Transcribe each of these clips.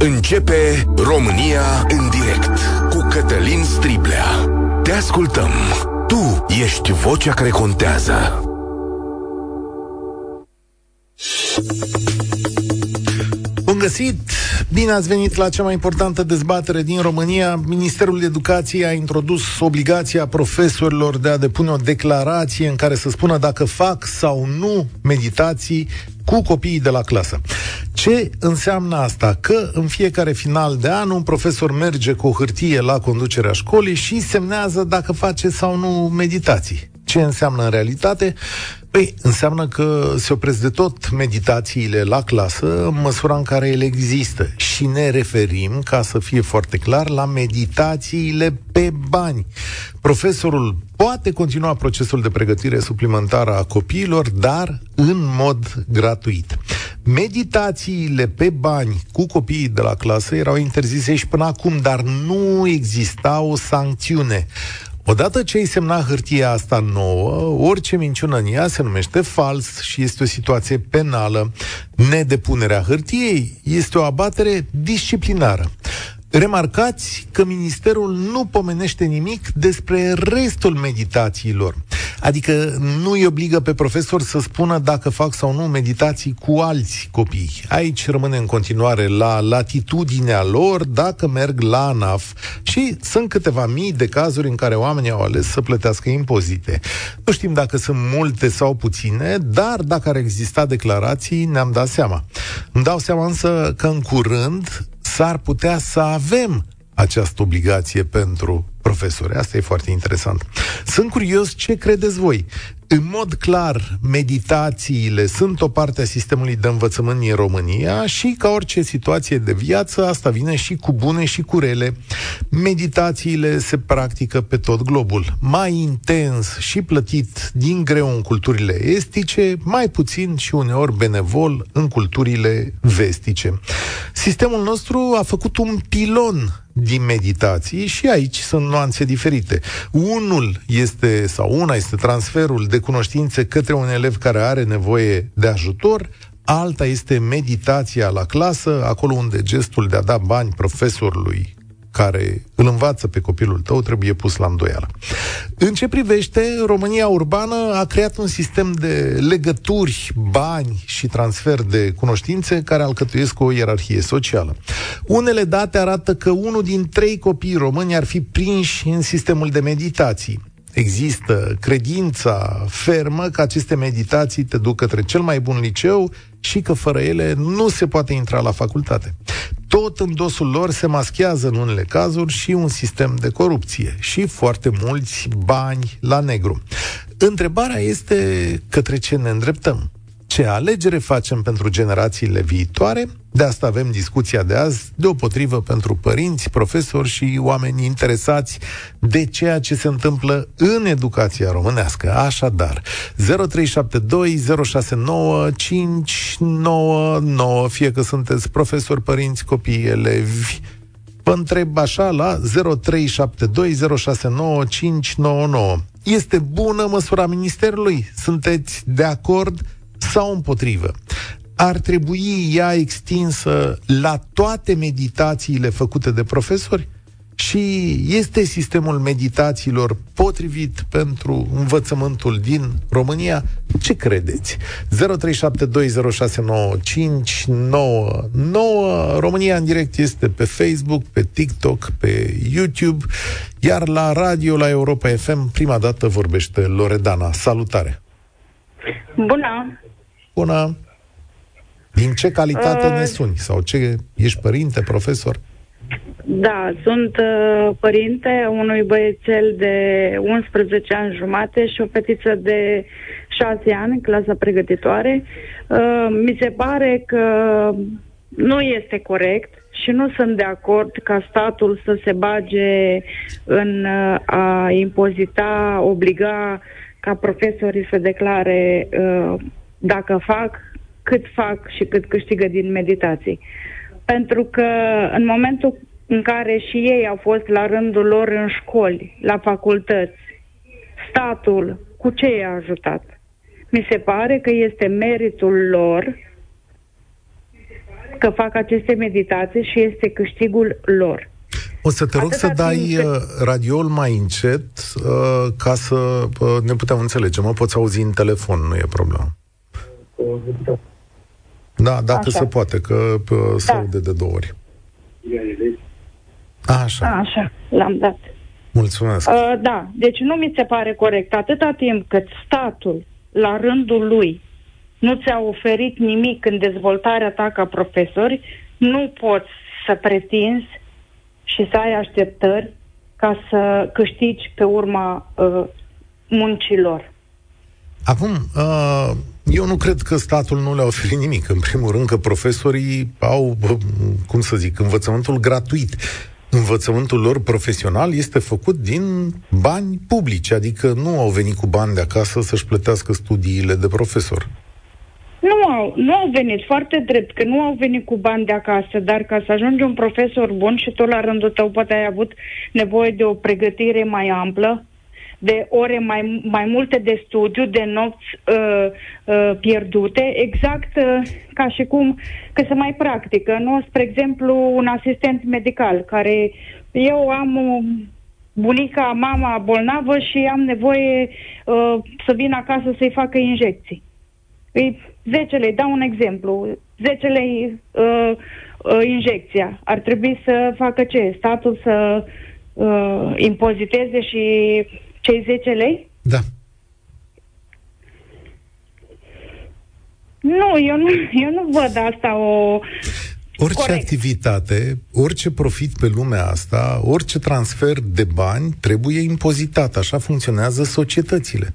Începe România în direct cu Cătălin Striblea. Te ascultăm. Tu ești vocea care contează. Bun găsit! Bine ați venit la cea mai importantă dezbatere din România. Ministerul Educației a introdus obligația profesorilor de a depune o declarație în care să spună dacă fac sau nu meditații cu copiii de la clasă. Ce înseamnă asta? Că în fiecare final de an un profesor merge cu o hârtie la conducerea școlii și semnează dacă face sau nu meditații. Ce înseamnă în realitate? Păi, înseamnă că se opresc de tot meditațiile la clasă în măsura în care ele există. Și ne referim, ca să fie foarte clar, la meditațiile pe bani. Profesorul poate continua procesul de pregătire suplimentară a copiilor, dar în mod gratuit. Meditațiile pe bani cu copiii de la clasă erau interzise și până acum, dar nu exista o sancțiune. Odată ce ai semna hârtia asta nouă, orice minciună în ea se numește fals și este o situație penală. Nedepunerea hârtiei este o abatere disciplinară. Remarcați că ministerul nu pomenește nimic despre restul meditațiilor. Adică nu îi obligă pe profesor să spună dacă fac sau nu meditații cu alți copii. Aici rămâne în continuare la latitudinea lor dacă merg la ANAF și sunt câteva mii de cazuri în care oamenii au ales să plătească impozite. Nu știm dacă sunt multe sau puține, dar dacă ar exista declarații, ne-am dat seama. Îmi dau seama însă că în curând s-ar putea să avem această obligație pentru profesori. Asta e foarte interesant. Sunt curios ce credeți voi. În mod clar, meditațiile sunt o parte a sistemului de învățământ în România și, ca orice situație de viață, asta vine și cu bune și cu rele. Meditațiile se practică pe tot globul. Mai intens și plătit din greu în culturile estice, mai puțin și uneori benevol în culturile vestice. Sistemul nostru a făcut un pilon din meditații și aici sunt nuanțe diferite. Unul este, sau una este transferul de cunoștințe către un elev care are nevoie de ajutor, alta este meditația la clasă, acolo unde gestul de a da bani profesorului care îl învață pe copilul tău trebuie pus la îndoială. În ce privește, România urbană a creat un sistem de legături, bani și transfer de cunoștințe care alcătuiesc o ierarhie socială. Unele date arată că unul din trei copii români ar fi prinși în sistemul de meditații există credința fermă că aceste meditații te duc către cel mai bun liceu și că fără ele nu se poate intra la facultate. Tot în dosul lor se maschează în unele cazuri și un sistem de corupție și foarte mulți bani la negru. Întrebarea este către ce ne îndreptăm ce alegere facem pentru generațiile viitoare. De asta avem discuția de azi, deopotrivă pentru părinți, profesori și oameni interesați de ceea ce se întâmplă în educația românească. Așadar, 0372069599, fie că sunteți profesori, părinți, copii, elevi, Vă întreb așa la 0372069599. Este bună măsura Ministerului? Sunteți de acord? Sau împotrivă. Ar trebui ea extinsă la toate meditațiile făcute de profesori? Și este sistemul meditațiilor potrivit pentru învățământul din România? Ce credeți? 0372069599 România în direct este pe Facebook, pe TikTok, pe YouTube, iar la radio, la Europa FM, prima dată vorbește Loredana. Salutare! Bună! Spună din ce calitate uh, ne suni sau ce ești părinte, profesor? Da, sunt uh, părinte unui băiețel de 11 ani jumate și o fetiță de 6 ani, clasa pregătitoare. Uh, mi se pare că nu este corect și nu sunt de acord ca statul să se bage în uh, a impozita, obliga ca profesorii să declare uh, dacă fac, cât fac și cât câștigă din meditații. Pentru că în momentul în care și ei au fost la rândul lor în școli, la facultăți, statul, cu ce i-a ajutat? Mi se pare că este meritul lor că fac aceste meditații și este câștigul lor. O să te rog Atâta să dai cât... Uh, radioul mai încet uh, ca să uh, ne putem înțelege. Mă poți auzi în telefon, nu e problemă. Da, dacă Așa. se poate, că uh, se da. aude de două ori. Așa. Așa, l-am dat. Mulțumesc. Uh, da, deci nu mi se pare corect. Atâta timp cât statul, la rândul lui, nu ți-a oferit nimic în dezvoltarea ta ca profesori, nu poți să pretinzi și să ai așteptări ca să câștigi pe urma uh, muncilor. Acum, uh, eu nu cred că statul nu le-a oferit nimic. În primul rând că profesorii au, cum să zic, învățământul gratuit. Învățământul lor profesional este făcut din bani publici, adică nu au venit cu bani de acasă să-și plătească studiile de profesor. Nu au, nu au venit, foarte drept, că nu au venit cu bani de acasă, dar ca să ajungi un profesor bun și tu la rândul tău poate ai avut nevoie de o pregătire mai amplă, de ore mai, mai multe de studiu, de nopți uh, uh, pierdute, exact uh, ca și cum că se mai practică. Nu? Spre exemplu, un asistent medical care eu am o bunica, mama bolnavă și am nevoie uh, să vin acasă să-i facă injecții. Îi 10 lei, dau un exemplu, 10 lei uh, uh, injecția. Ar trebui să facă ce? Statul să uh, impoziteze și cei 10 lei? Da. Nu, eu nu, eu nu văd asta o... Orice Corect. activitate, orice profit pe lumea asta, orice transfer de bani trebuie impozitat. Așa funcționează societățile.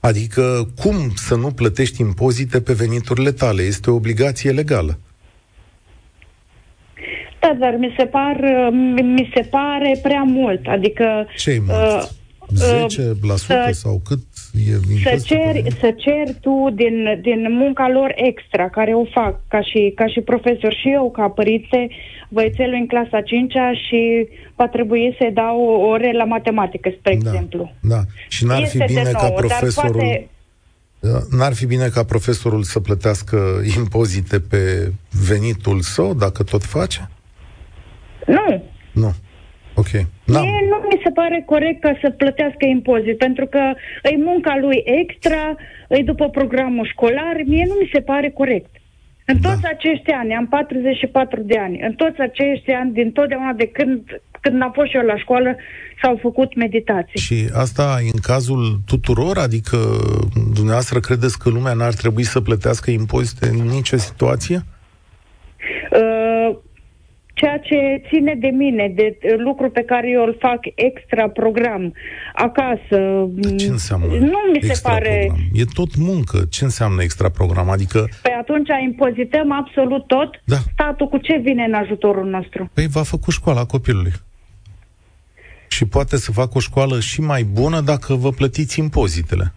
Adică, cum să nu plătești impozite pe veniturile tale? Este o obligație legală. Da, dar mi se, par, mi se pare prea mult. Adică... ce mult? Uh, 10% să, sau cât e să ceri, să ceri tu din, din munca lor extra, care o fac ca și, ca și profesor și eu, ca părinte, băiețelul în clasa 5 și va trebui să-i dau ore la matematică, spre da, exemplu. Da, și n-ar este fi bine nouă, ca profesorul... Poate... Da, n-ar fi bine ca profesorul să plătească impozite pe venitul său, dacă tot face? Nu. Nu. Ok. Da. Mie nu mi se pare corect ca să plătească impozit, pentru că e munca lui extra, e după programul școlar, mie nu mi se pare corect. În da. toți da. acești ani, am 44 de ani, în toți acești ani, din totdeauna de când, când am fost eu la școală, s-au făcut meditații. Și asta în cazul tuturor? Adică dumneavoastră credeți că lumea n-ar trebui să plătească impozite în nicio situație? Uh, ceea ce ține de mine, de lucru pe care eu îl fac extra program acasă. Ce înseamnă Nu mi se pare... Program? E tot muncă. Ce înseamnă extra program? Adică... Păi atunci impozităm absolut tot? Da. Statul cu ce vine în ajutorul nostru? Păi va făcut școala copilului. Și poate să facă o școală și mai bună dacă vă plătiți impozitele.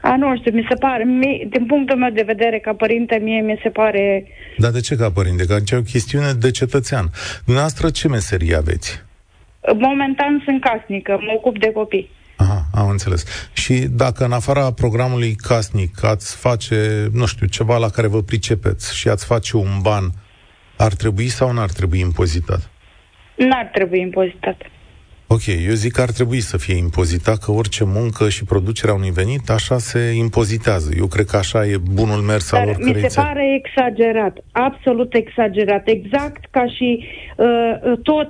A, nu știu, mi se pare, mi, din punctul meu de vedere ca părinte, mie mi se pare... Dar de ce ca părinte? Că e o chestiune de cetățean. Dumneavoastră ce meserie aveți? Momentan sunt casnică, mă ocup de copii. Aha, am înțeles. Și dacă în afara programului casnic ați face, nu știu, ceva la care vă pricepeți și ați face un ban, ar trebui sau nu ar trebui impozitat? N-ar trebui impozitat. Ok, eu zic că ar trebui să fie impozitat, că orice muncă și producerea unui venit, așa se impozitează. Eu cred că așa e bunul mers Dar al oricărei mi se pare exagerat, absolut exagerat, exact ca și uh, tot,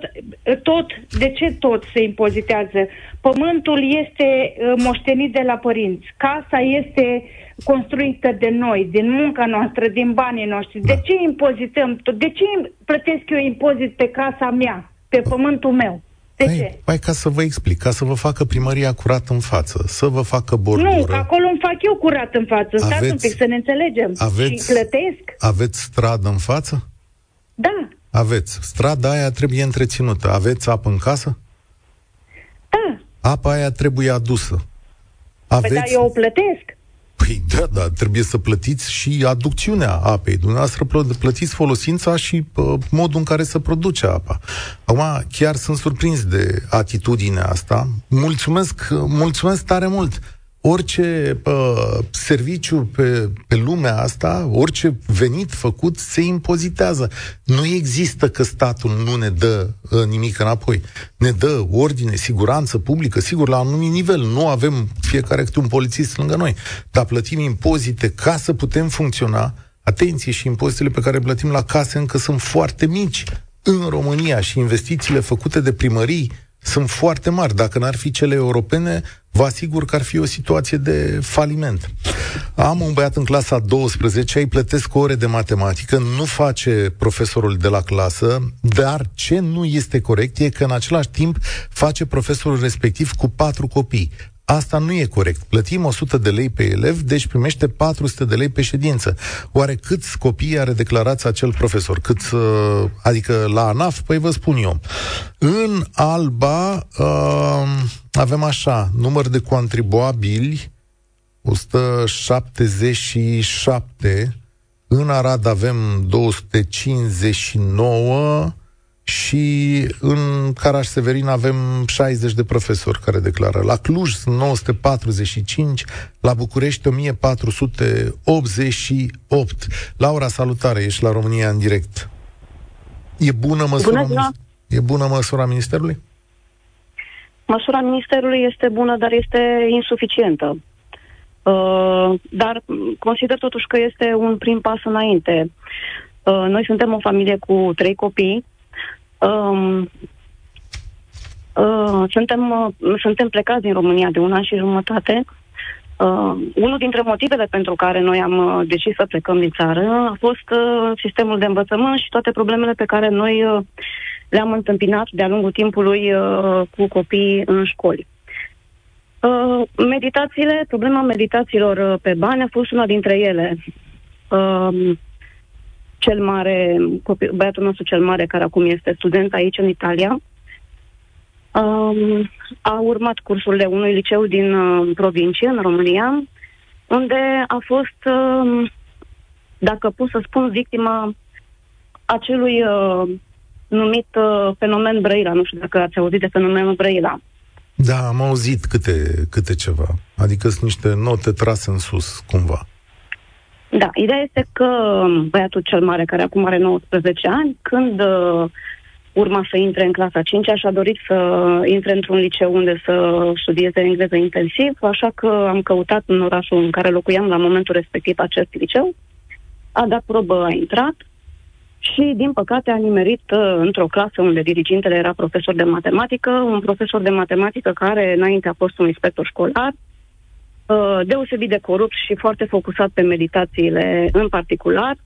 tot, de ce tot se impozitează? Pământul este uh, moștenit de la părinți, casa este construită de noi, din munca noastră, din banii noștri. Da. De ce impozităm? De ce plătesc eu impozit pe casa mea, pe pământul meu? De păi, ce? Păi ca să vă explic, ca să vă facă primăria curat în față, să vă facă bordură. Nu, acolo îmi fac eu curat în față. Aveți, Stați un pic să ne înțelegem. Aveți, și plătesc. Aveți stradă în față? Da. Aveți. Strada aia trebuie întreținută. Aveți apă în casă? Da. Apa aia trebuie adusă. Aveți... Păi da, eu o plătesc. Păi da, da, trebuie să plătiți și aducțiunea apei. Dumneavoastră plătiți folosința și uh, modul în care se produce apa. Acum, chiar sunt surprins de atitudinea asta. Mulțumesc, mulțumesc tare mult! Orice uh, serviciu pe, pe lumea asta, orice venit făcut se impozitează. Nu există că statul nu ne dă uh, nimic înapoi. Ne dă ordine, siguranță publică, sigur, la un anumit nivel. Nu avem fiecare câte un polițist lângă noi, dar plătim impozite ca să putem funcționa. Atenție, și impozitele pe care plătim la case încă sunt foarte mici în România și investițiile făcute de primării sunt foarte mari. Dacă n-ar fi cele europene, vă asigur că ar fi o situație de faliment. Am un băiat în clasa 12, îi plătesc ore de matematică, nu face profesorul de la clasă, dar ce nu este corect e că în același timp face profesorul respectiv cu patru copii. Asta nu e corect. Plătim 100 de lei pe elev, deci primește 400 de lei pe ședință. Oare câți copii are declarat acel profesor? Cât, uh, adică la ANAF? Păi vă spun eu. În Alba uh, avem așa, număr de contribuabili 177, în Arad avem 259, și în Caraș-Severin avem 60 de profesori care declară. La Cluj sunt 945, la București 1488. Laura, salutare, ești la România în direct. E bună măsura, bună e bună măsura Ministerului? Măsura Ministerului este bună, dar este insuficientă. Uh, dar consider totuși că este un prim pas înainte. Uh, noi suntem o familie cu trei copii, Um, uh, suntem, uh, suntem plecați din România de un an și jumătate. Uh, unul dintre motivele pentru care noi am uh, decis să plecăm din țară a fost uh, sistemul de învățământ și toate problemele pe care noi uh, le-am întâmpinat de-a lungul timpului uh, cu copii în școli. Uh, meditațiile, problema meditațiilor uh, pe bani a fost una dintre ele. Uh, cel mare, copil, băiatul nostru cel mare, care acum este student aici în Italia, um, a urmat cursurile unui liceu din uh, provincie, în România, unde a fost, uh, dacă pot să spun, victima acelui uh, numit uh, fenomen Brăila. Nu știu dacă ați auzit de fenomenul Brăila. Da, am auzit câte, câte ceva. Adică sunt niște note trase în sus, cumva. Da, ideea este că băiatul cel mare, care acum are 19 ani, când uh, urma să intre în clasa 5 și-a dorit să intre într-un liceu unde să studieze engleză intensiv, așa că am căutat în orașul în care locuiam la momentul respectiv acest liceu, a dat probă, a intrat și, din păcate, a nimerit uh, într-o clasă unde dirigintele era profesor de matematică, un profesor de matematică care înainte a fost un inspector școlar, Uh, deosebit de corupt și foarte focusat pe meditațiile în particular.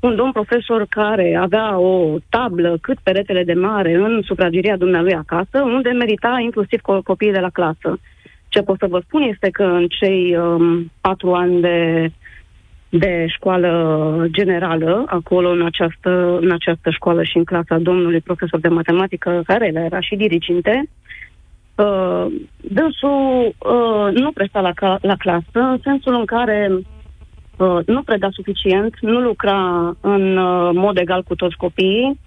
Un domn profesor care avea o tablă cât peretele de mare în sufrageria dumnealui acasă, unde medita inclusiv co- copiii de la clasă. Ce pot să vă spun este că în cei um, patru ani de, de școală generală, acolo în această, în această școală și în clasa domnului profesor de matematică, care era și diriginte, Uh, dânsul uh, nu presta la, la clasă, în sensul în care uh, nu preda suficient, nu lucra în uh, mod egal cu toți copiii.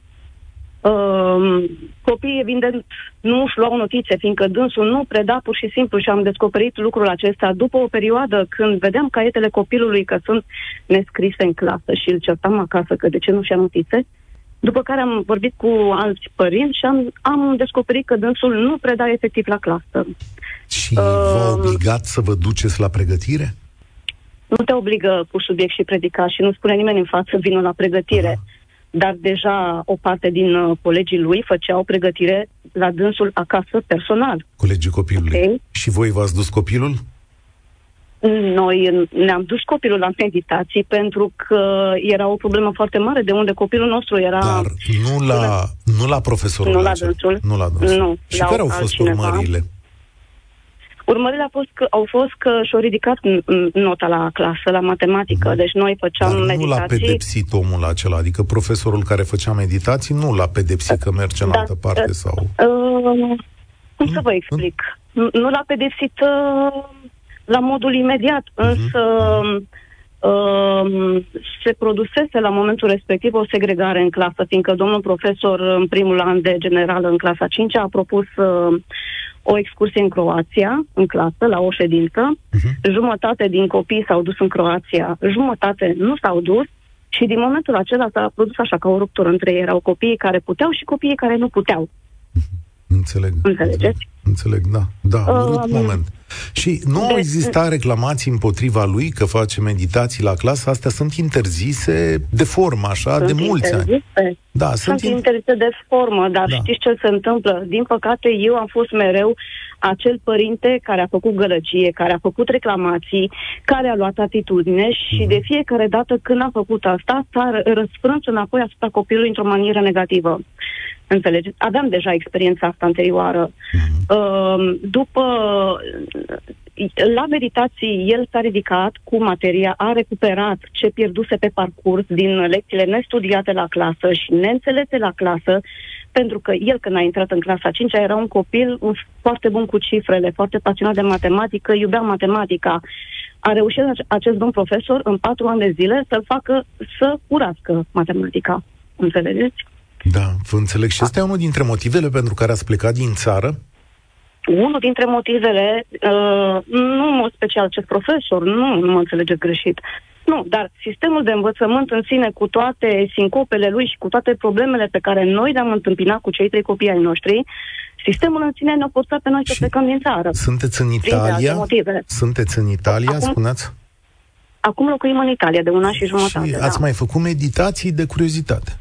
Uh, copiii, evident, nu își luau notițe, fiindcă dânsul nu preda pur și simplu și am descoperit lucrul acesta după o perioadă când vedeam caietele copilului că sunt nescrise în clasă și îl certam acasă că de ce nu și-a notițe. Uh, după care am vorbit cu alți părinți și am, am descoperit că dânsul nu preda efectiv la clasă. Și uh, v-a obligat să vă duceți la pregătire? Nu te obligă cu subiect și predica și nu spune nimeni în față vină la pregătire. Uh-huh. Dar deja o parte din uh, colegii lui făceau pregătire la dânsul acasă personal. Colegii copilului. Okay. Și voi v-ați dus copilul? Noi ne-am dus copilul la meditații pentru că era o problemă foarte mare de unde copilul nostru era... Dar nu la, nu la profesorul Nu la dânsul. Nu la dânsul. Nu, și care au fost altcineva. urmările? Urmările au fost că, au fost că și-au ridicat nota la clasă, la matematică, mm. deci noi făceam Dar meditații. nu l-a pedepsit omul acela, adică profesorul care făcea meditații nu l-a pedepsit că merge în da, altă parte sau... Uh, cum să vă explic? Nu, nu l-a pedepsit uh, la modul imediat, uh-huh. însă uh, se produsese la momentul respectiv o segregare în clasă, fiindcă domnul profesor în primul an de generală în clasa 5 a propus uh, o excursie în Croația, în clasă, la o ședință. Uh-huh. Jumătate din copii s-au dus în Croația, jumătate nu s-au dus și din momentul acela s-a produs așa ca o ruptură între ei. Erau copiii care puteau și copiii care nu puteau. Înțeleg. Înțelegeți? Înțeleg, da. Da, urât uh, moment. Și nu de, au existat reclamații împotriva lui că face meditații la clasă? Astea sunt interzise de formă, așa, de mulți interzise. ani. Da, sunt, sunt interzise de formă, dar da. știți ce se întâmplă? Din păcate, eu am fost mereu acel părinte care a făcut gălăgie, care a făcut reclamații, care a luat atitudine și mm. de fiecare dată când a făcut asta, s-a răsfrâns înapoi asupra copilului într-o manieră negativă. Înțelegeți? Aveam deja experiența asta anterioară. Uh, după la meditații, el s-a ridicat cu materia, a recuperat ce pierduse pe parcurs din lecțiile nestudiate la clasă și neînțelese la clasă, pentru că el, când a intrat în clasa 5 era un copil foarte bun cu cifrele, foarte pasionat de matematică, iubea matematica. A reușit acest domn profesor în patru ani de zile să-l facă să urască matematica. Înțelegeți? Da, vă înțeleg. Și este unul dintre motivele pentru care ați plecat din țară? Unul dintre motivele, uh, nu în mod special acest profesor, nu, nu mă înțelegeți greșit, nu, dar sistemul de învățământ în sine, cu toate sincopele lui și cu toate problemele pe care noi le-am întâmpinat cu cei trei copii ai noștri, sistemul în sine ne-a forțat pe noi să plecăm din țară. Sunteți în Italia? Sunteți în Italia, acum, spuneați? Acum locuim în Italia de un an și jumătate. Și ați da. mai făcut meditații de curiozitate?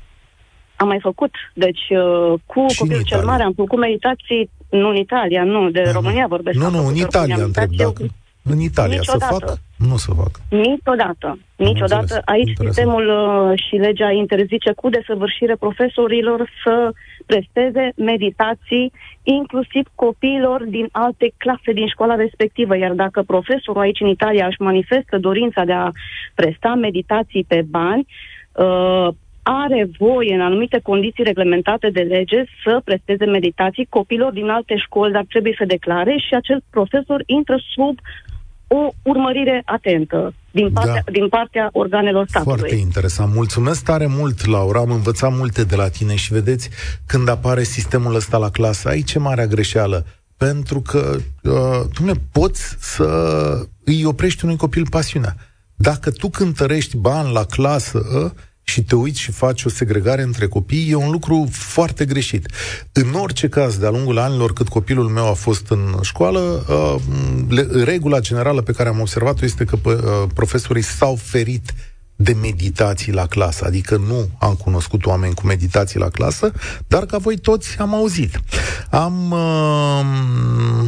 Am mai făcut. Deci, uh, cu și copilul cel mare am făcut meditații, nu în Italia, nu, de da, România vorbesc. Nu, nu, în Italia întreb, dacă... În Italia Niciodată. să fac? Nu să fac. Niciodată. Niciodată. Aici Interesant. sistemul uh, și legea interzice cu desăvârșire profesorilor să presteze meditații, inclusiv copiilor din alte clase din școala respectivă. Iar dacă profesorul aici în Italia își manifestă dorința de a presta meditații pe bani, uh, are voie în anumite condiții reglementate de lege să presteze meditații copilor din alte școli, dar trebuie să declare și acel profesor intră sub o urmărire atentă din partea, da. din partea organelor statului. Foarte interesant. Mulțumesc tare mult, Laura. Am învățat multe de la tine și vedeți, când apare sistemul ăsta la clasă, aici e marea greșeală. Pentru că, uh, nu poți să îi oprești unui copil pasiunea. Dacă tu cântărești bani la clasă, uh, și te uiți și faci o segregare între copii, e un lucru foarte greșit. În orice caz, de-a lungul anilor cât copilul meu a fost în școală, uh, regula generală pe care am observat-o este că uh, profesorii s-au ferit de meditații la clasă, adică nu am cunoscut oameni cu meditații la clasă, dar ca voi toți am auzit. Am uh,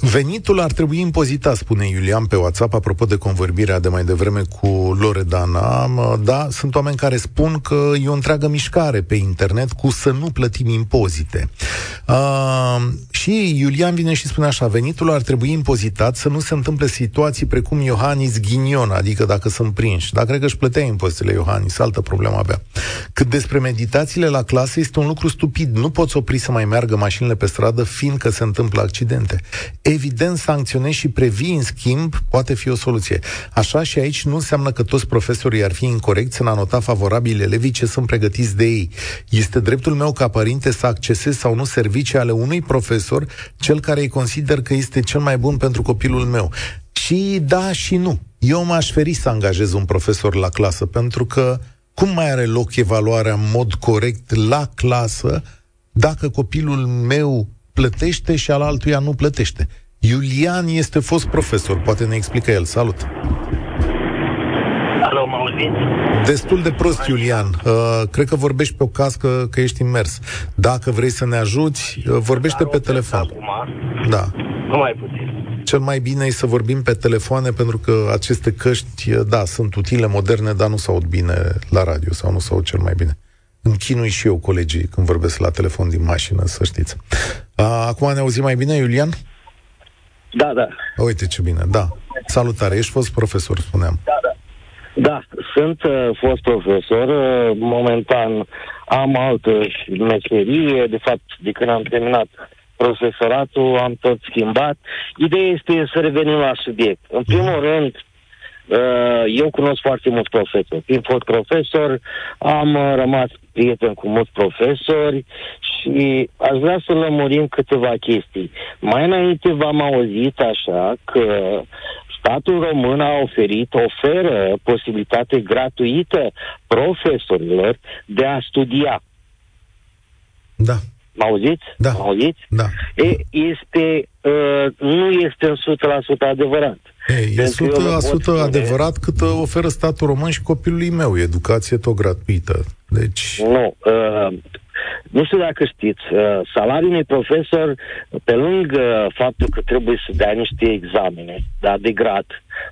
Venitul ar trebui impozitat, spune Iulian pe WhatsApp, apropo de convorbirea de mai devreme cu Loredana. Da, sunt oameni care spun că e o întreagă mișcare pe internet cu să nu plătim impozite. Uh, și Iulian vine și spune așa, venitul ar trebui impozitat să nu se întâmple situații precum Iohannis Ghinion, adică dacă sunt prinși. Dar cred că își plătea impozitele Iohannis, altă problemă avea. Cât despre meditațiile la clasă, este un lucru stupid. Nu poți opri să mai meargă mașinile pe stradă, fiindcă se întâmplă accidente. Evident, sancționezi și previi, în schimb, poate fi o soluție. Așa și aici nu înseamnă că toți profesorii ar fi incorrecți în a nota favorabil elevii ce sunt pregătiți de ei. Este dreptul meu ca părinte să accesez sau nu servicii ale unui profesor, cel care îi consider că este cel mai bun pentru copilul meu. Și da și nu. Eu m-aș feri să angajez un profesor la clasă, pentru că cum mai are loc evaluarea în mod corect la clasă dacă copilul meu plătește și al altuia nu plătește. Iulian este fost profesor, poate ne explică el. Salut! Alo, mă auziți? Destul de prost, Iulian. Uh, cred că vorbești pe o cască că ești immers. Dacă vrei să ne ajuți, uh, vorbește Dar pe telefon. Acum. Da. Nu mai puțin. Cel mai bine e să vorbim pe telefoane pentru că aceste căști, uh, da, sunt utile, moderne, dar nu se aud bine la radio sau nu se aud cel mai bine. Îmi chinui și eu colegii când vorbesc la telefon din mașină, să știți. Acum ne auzim mai bine, Iulian? Da, da. Uite ce bine, da. Salutare, ești fost profesor, spuneam. Da, da. Da, sunt uh, fost profesor. Uh, momentan am altă meserie. De fapt, de când am terminat profesoratul, am tot schimbat. Ideea este să revenim la subiect. În primul mm. rând, Uh, eu cunosc foarte mulți profesori. Fiind fost profesor, am uh, rămas prieten cu mulți profesori și aș vrea să lămurim câteva chestii. Mai înainte v-am auzit așa că statul român a oferit, oferă posibilitate gratuită profesorilor de a studia. Da. Mă auziți? Da. Mă auziți? Da. E, este, uh, nu este în 100% adevărat. E, e 100% adevărat cât oferă statul român și copilului meu, educație tot gratuită. Deci... Nu, uh, nu știu dacă știți, uh, salariul unui profesor, pe lângă faptul că trebuie să dea niște examene da, de grad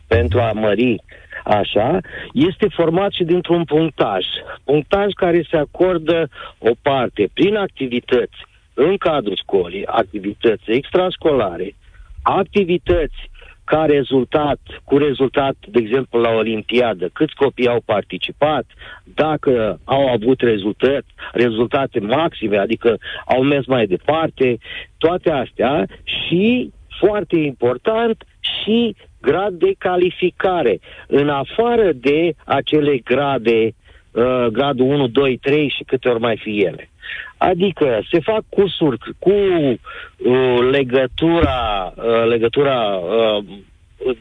pentru a mări așa, este format și dintr-un punctaj. Punctaj care se acordă o parte prin activități în cadrul școlii, activități extrașcolare, activități ca rezultat, cu rezultat, de exemplu, la Olimpiadă, câți copii au participat, dacă au avut rezultat, rezultate maxime, adică au mers mai departe, toate astea și, foarte important, și grad de calificare, în afară de acele grade, uh, gradul 1, 2, 3 și câte ori mai fi ele. Adică se fac cursuri cu uh, legătura, uh, legătura uh,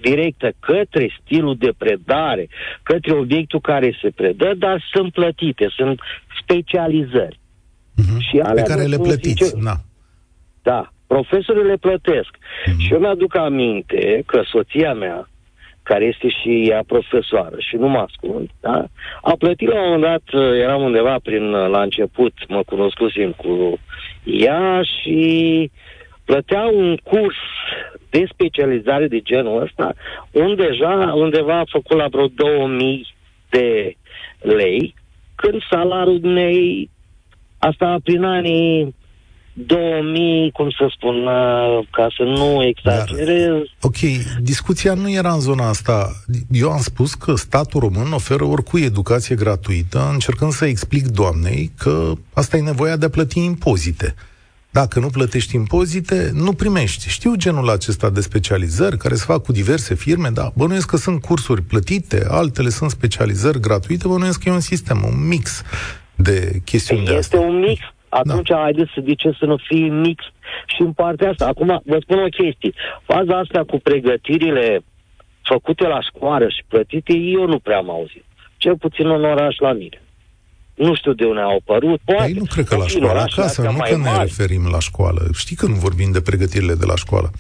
directă către stilul de predare, către obiectul care se predă, dar sunt plătite, sunt specializări. Uh-huh. Și alea Pe care le plătiți, zice, na. Da, profesorii le plătesc. Uh-huh. Și eu mi-aduc aminte că soția mea, care este și ea profesoară și nu mă ascund, da? a plătit la un moment dat, eram undeva prin, la început, mă cunoscusem cu ea și plătea un curs de specializare de genul ăsta, unde deja undeva a făcut la vreo 2000 de lei, când salariul ei, asta prin anii 2000, cum să spun, ca să nu exagerez. Dar, ok, discuția nu era în zona asta. Eu am spus că statul român oferă oricui educație gratuită, încercând să explic doamnei că asta e nevoia de a plăti impozite. Dacă nu plătești impozite, nu primești. Știu genul acesta de specializări care se fac cu diverse firme, dar bănuiesc că sunt cursuri plătite, altele sunt specializări gratuite, bănuiesc că e un sistem, un mix de chestiuni este de astea. un mix, atunci da. haideți să ce să nu fie mix și în partea asta. Acum vă spun o chestie. Faza asta cu pregătirile făcute la școală și plătite, eu nu prea am auzit. Cel puțin în oraș la mine. Nu știu de unde au apărut. Poate, păi nu cred că la școală acasă, nu că ne mari. referim la școală. Știi când vorbim de pregătirile de la școală?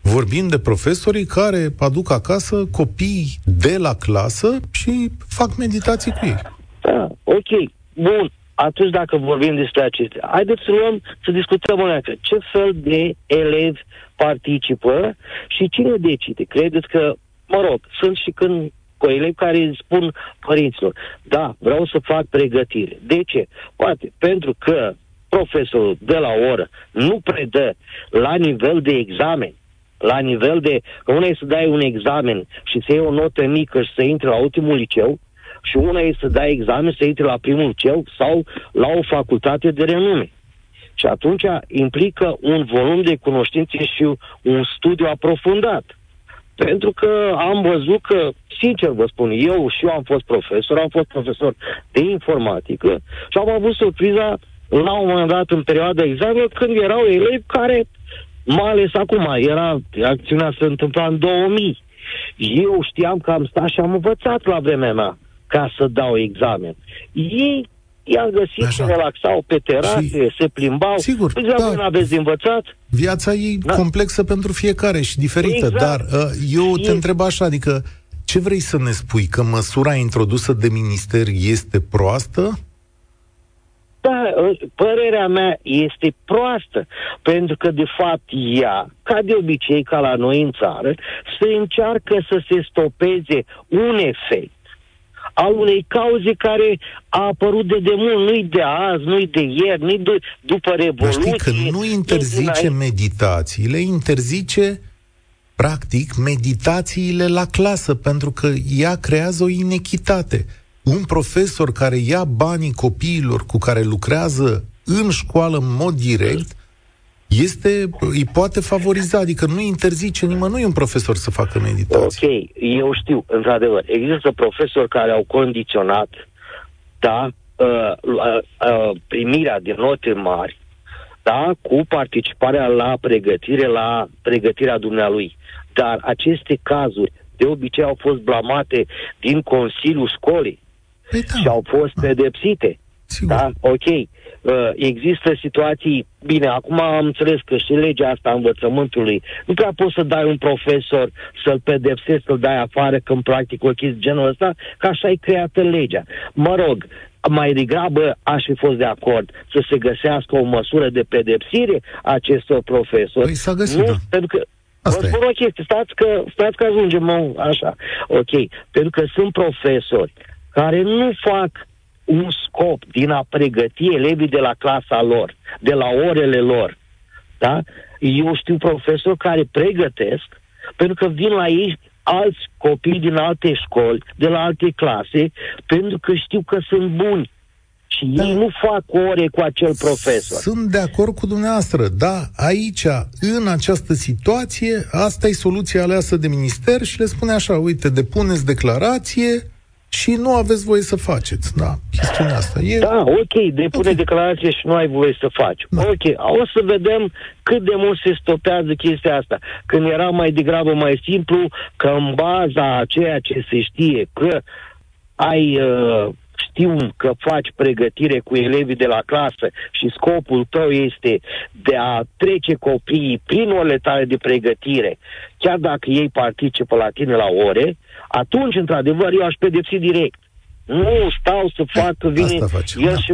Vorbim de profesorii care aduc acasă copii de la clasă și fac meditații cu ei. Da, ok, bun. Atunci dacă vorbim despre acestea, haideți să luăm, să discutăm o ce fel de elevi participă și cine decide. Credeți că, mă rog, sunt și când cu elevi care spun părinților, da, vreau să fac pregătire. De ce? Poate pentru că profesorul de la oră nu predă la nivel de examen, la nivel de... Că una e să dai un examen și să iei o notă mică și să intri la ultimul liceu, și una e să dai examen, să intri la primul liceu sau la o facultate de renume. Și atunci implică un volum de cunoștințe și un studiu aprofundat. Pentru că am văzut că, sincer vă spun, eu și eu am fost profesor, am fost profesor de informatică și am avut surpriza la un moment dat în perioada examenă când erau elevi care, mai ales acum, era, acțiunea se întâmpla în 2000. Eu știam că am stat și am învățat la vremea mea ca să dau examen. Ei i-am găsit, Așa. se relaxau pe terase, și... se plimbau. Sigur, păi, da. nu aveți de învățat? Viața e da. complexă pentru fiecare și diferită, exact. dar uh, eu e... te întreb așa, adică ce vrei să ne spui? Că măsura introdusă de minister este proastă? Da, uh, părerea mea este proastă, pentru că, de fapt, ea, ca de obicei, ca la noi în țară, se încearcă să se stopeze un efect al unei cauze care a apărut de demult, nu-i de azi, nu-i de ieri, nu-i de, după Revoluție. Dar știi că nu interzice meditațiile, interzice practic meditațiile la clasă, pentru că ea creează o inechitate. Un profesor care ia banii copiilor cu care lucrează în școală în mod direct, este, îi poate favoriza, adică nu interzice nimănui un profesor să facă meditație. Ok, eu știu, într-adevăr, există profesori care au condiționat, da, uh, uh, primirea de note mari, da, cu participarea la pregătire, la pregătirea dumnealui. Dar aceste cazuri de obicei au fost blamate din Consiliul Școlii Păi da. și au fost pedepsite. Sigur. Da? Ok. Uh, există situații... Bine, acum am înțeles că și legea asta a învățământului nu prea poți să dai un profesor să-l pedepsești, să-l dai afară când practic o chestie genul ăsta, că așa ai creată legea. Mă rog, mai degrabă aș fi fost de acord să se găsească o măsură de pedepsire a acestor profesori. Păi s-a găsit, nu, da. pentru că Asta Vă e. spun o chestie, stați că, stați că ajungem mă, așa. Ok, pentru că sunt profesori care nu fac un scop din a pregăti elevii de la clasa lor, de la orele lor. Da? Eu știu profesori care pregătesc pentru că vin la ei alți copii din alte școli, de la alte clase, pentru că știu că sunt buni. Și Da. ei nu fac ore cu acel profesor. Sunt de acord cu dumneavoastră, da, aici, în această situație, asta e soluția aleasă de minister și le spune așa, uite, depuneți declarație și nu aveți voie să faceți, da, chestiunea asta. E, Da, ok, depune Ok. declarație și nu ai voie să faci. Da. Ok, o să vedem cât de mult se stopează chestia asta. Când era mai degrabă mai simplu, că în baza a ceea ce se știe că ai uh, știu că faci pregătire cu elevii de la clasă și scopul tău este de a trece copiii prin orele tale de pregătire, chiar dacă ei participă la tine la ore, atunci, într-adevăr, eu aș pedepsi direct. Nu stau să fac, că vine asta facem, el da. și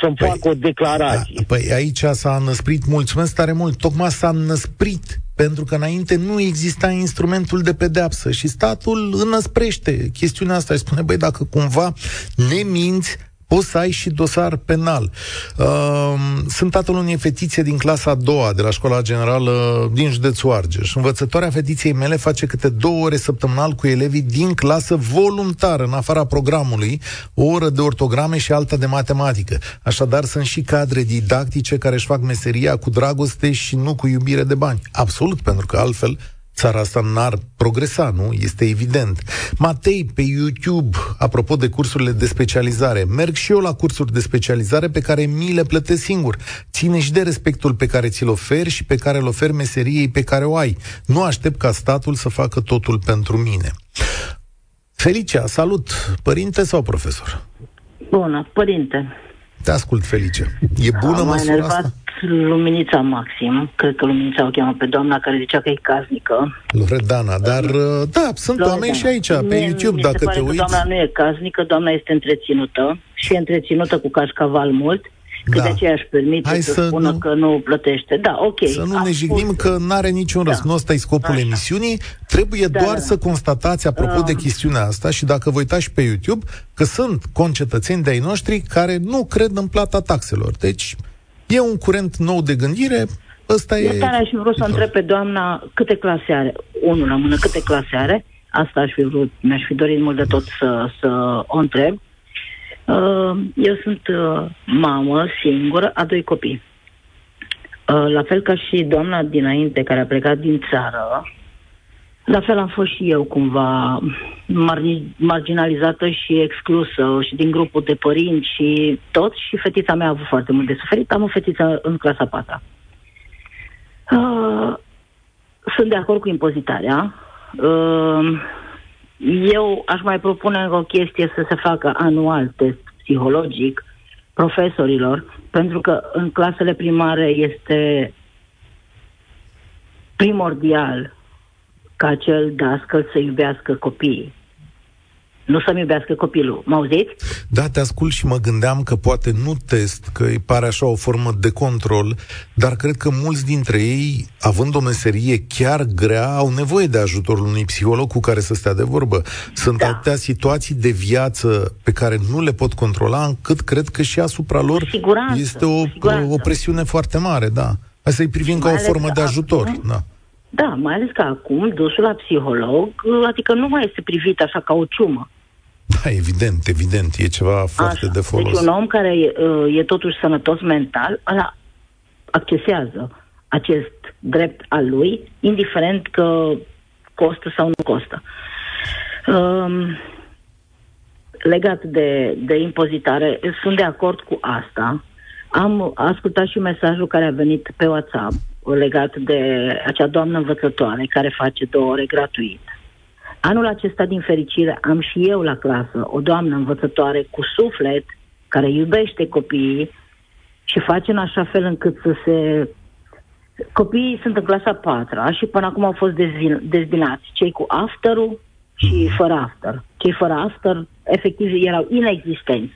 să-mi Păi, facă o declarație. Da, păi aici s-a năsprit, mulțumesc tare mult, tocmai s-a năsprit, pentru că înainte nu exista instrumentul de pedeapsă și statul înăsprește chestiunea asta și spune, băi, dacă cumva ne minți, poți să ai și dosar penal. Uh, sunt tatăl unei fetițe din clasa a doua de la școala generală din județul Argeș. Învățătoarea fetiței mele face câte două ore săptămânal cu elevii din clasă voluntară, în afara programului, o oră de ortograme și alta de matematică. Așadar, sunt și cadre didactice care își fac meseria cu dragoste și nu cu iubire de bani. Absolut, pentru că altfel țara asta n-ar progresa, nu? Este evident. Matei, pe YouTube, apropo de cursurile de specializare, merg și eu la cursuri de specializare pe care mi le plătesc singur. Ține și de respectul pe care ți-l oferi și pe care îl oferi meseriei pe care o ai. Nu aștept ca statul să facă totul pentru mine. Felicia, salut! Părinte sau profesor? Bună, părinte. Te ascult, Felicia. E bună Am măsura enervat asta? Luminița Maxim, cred că Luminița o cheamă pe doamna care zicea că e casnică. Loredana, dar da, sunt Loredana. oameni și aici, pe Mie- YouTube, mi se dacă pare te că uiți. doamna nu e casnică, doamna este întreținută și e întreținută cu cașcaval mult, că Da. de aceea își permite Hai să, să spună nu- că nu plătește. Da, ok. Să nu am ne jignim spus. că nu are niciun rost. Da. Nu ăsta e scopul Așa. emisiunii. Trebuie Da, doar da, da. să constatați, apropo de Um. chestiunea asta, și dacă vă uitați și pe YouTube, că sunt concetățeni de-ai noștri care nu cred în plata taxelor. Deci, e un curent nou de gândire. Ăsta e... Eu tare aș fi vrut să e întreb pe doamna câte clase are. Unul la mână, câte clase are. Asta aș fi vrut, mi-aș fi dorit mult de tot să, să o întreb. Uh, Eu sunt uh, mamă singură a doi copii. Uh, La fel ca și doamna dinainte care a plecat din țară, la fel am fost și eu cumva mar- marginalizată și exclusă și din grupul de părinți și tot și fetița mea a avut foarte mult de suferit. Am o fetiță în clasa 4 Uh, sunt de acord cu impozitarea. Uh, eu aș mai propune încă o chestie să se facă anual test psihologic profesorilor, pentru că în clasele primare este primordial ca acel dascăl să iubească copiii. Nu să-mi iubească copilul. Mă auziți? Da, te ascult și mă gândeam că poate nu test, că îi pare așa o formă de control, dar cred că mulți dintre ei, având o meserie chiar grea, au nevoie de ajutorul unui psiholog cu care să stea de vorbă. Sunt Da. atâtea situații de viață pe care nu le pot controla, încât cred că și asupra lor Cu siguranță, este o, cu siguranță. o presiune foarte mare, da. Hai să-i privim ca Mai o ales formă că de ajutor. acum- Da. Da, mai ales că acum dusul la psiholog, adică nu mai este privit așa ca o ciumă. Da, evident, evident, e ceva foarte Așa. de folos. Deci un om care e, uh, e totuși sănătos mental, ăla accesează acest drept al lui, indiferent că costă sau nu costă. Um, legat de, de impozitare, sunt de acord cu asta. Am ascultat și mesajul care a venit pe WhatsApp legat de acea doamnă învățătoare care face două ore gratuit. Anul acesta, din fericire, am și eu la clasă o doamnă învățătoare cu suflet, care iubește copiii și face în așa fel încât să se... Copiii sunt în clasa 4 și până acum au fost dezbinați. Cei cu after și fără after. Cei fără after, efectiv, erau inexistenți.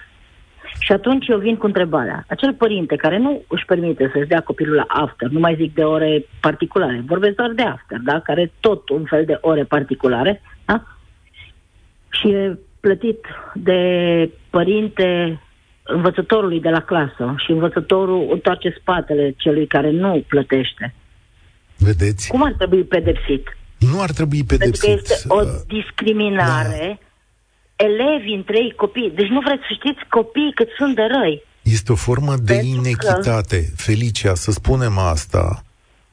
Și atunci eu vin cu întrebarea. Acel părinte care nu își permite să-și dea copilul la after, nu mai zic de ore particulare, vorbesc doar de after, da? care tot un fel de ore particulare, da? Și e plătit de părinte învățătorului de la clasă și învățătorul întoarce spatele celui care nu plătește. Vedeți? Cum ar trebui pedepsit? Nu ar trebui pedepsit. Pentru că este o discriminare da elevi între ei copii. Deci nu vreți să știți copiii cât sunt de răi. Este o formă de Pentru inechitate. Că... Felicia, să spunem asta,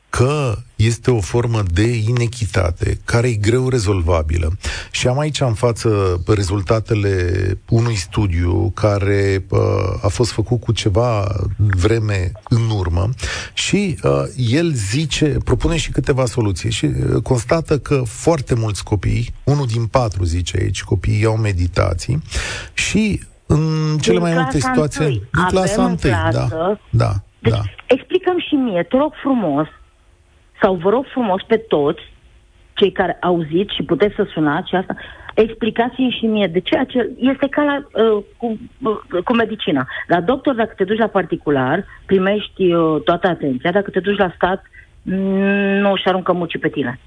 că este o formă de inechitate care e greu rezolvabilă. Și am aici în față rezultatele unui studiu care uh, a fost făcut cu ceva vreme în urmă și uh, el zice, propune și câteva soluții și uh, constată că foarte mulți copii, unul din patru zice aici, copiii iau meditații și în cele din mai multe situații, întâi. din clasa întâi, da, da, deci, da. explicăm și mie, te rog frumos, sau vă rog frumos pe toți, cei care auziți și puteți să sunați și asta, explicați-mi și mie de ce acel... Este ca la, uh, cu, uh, cu medicina. La doctor, dacă te duci la particular, primești uh, toată atenția. Dacă te duci la stat, nu își aruncă mucii pe tine.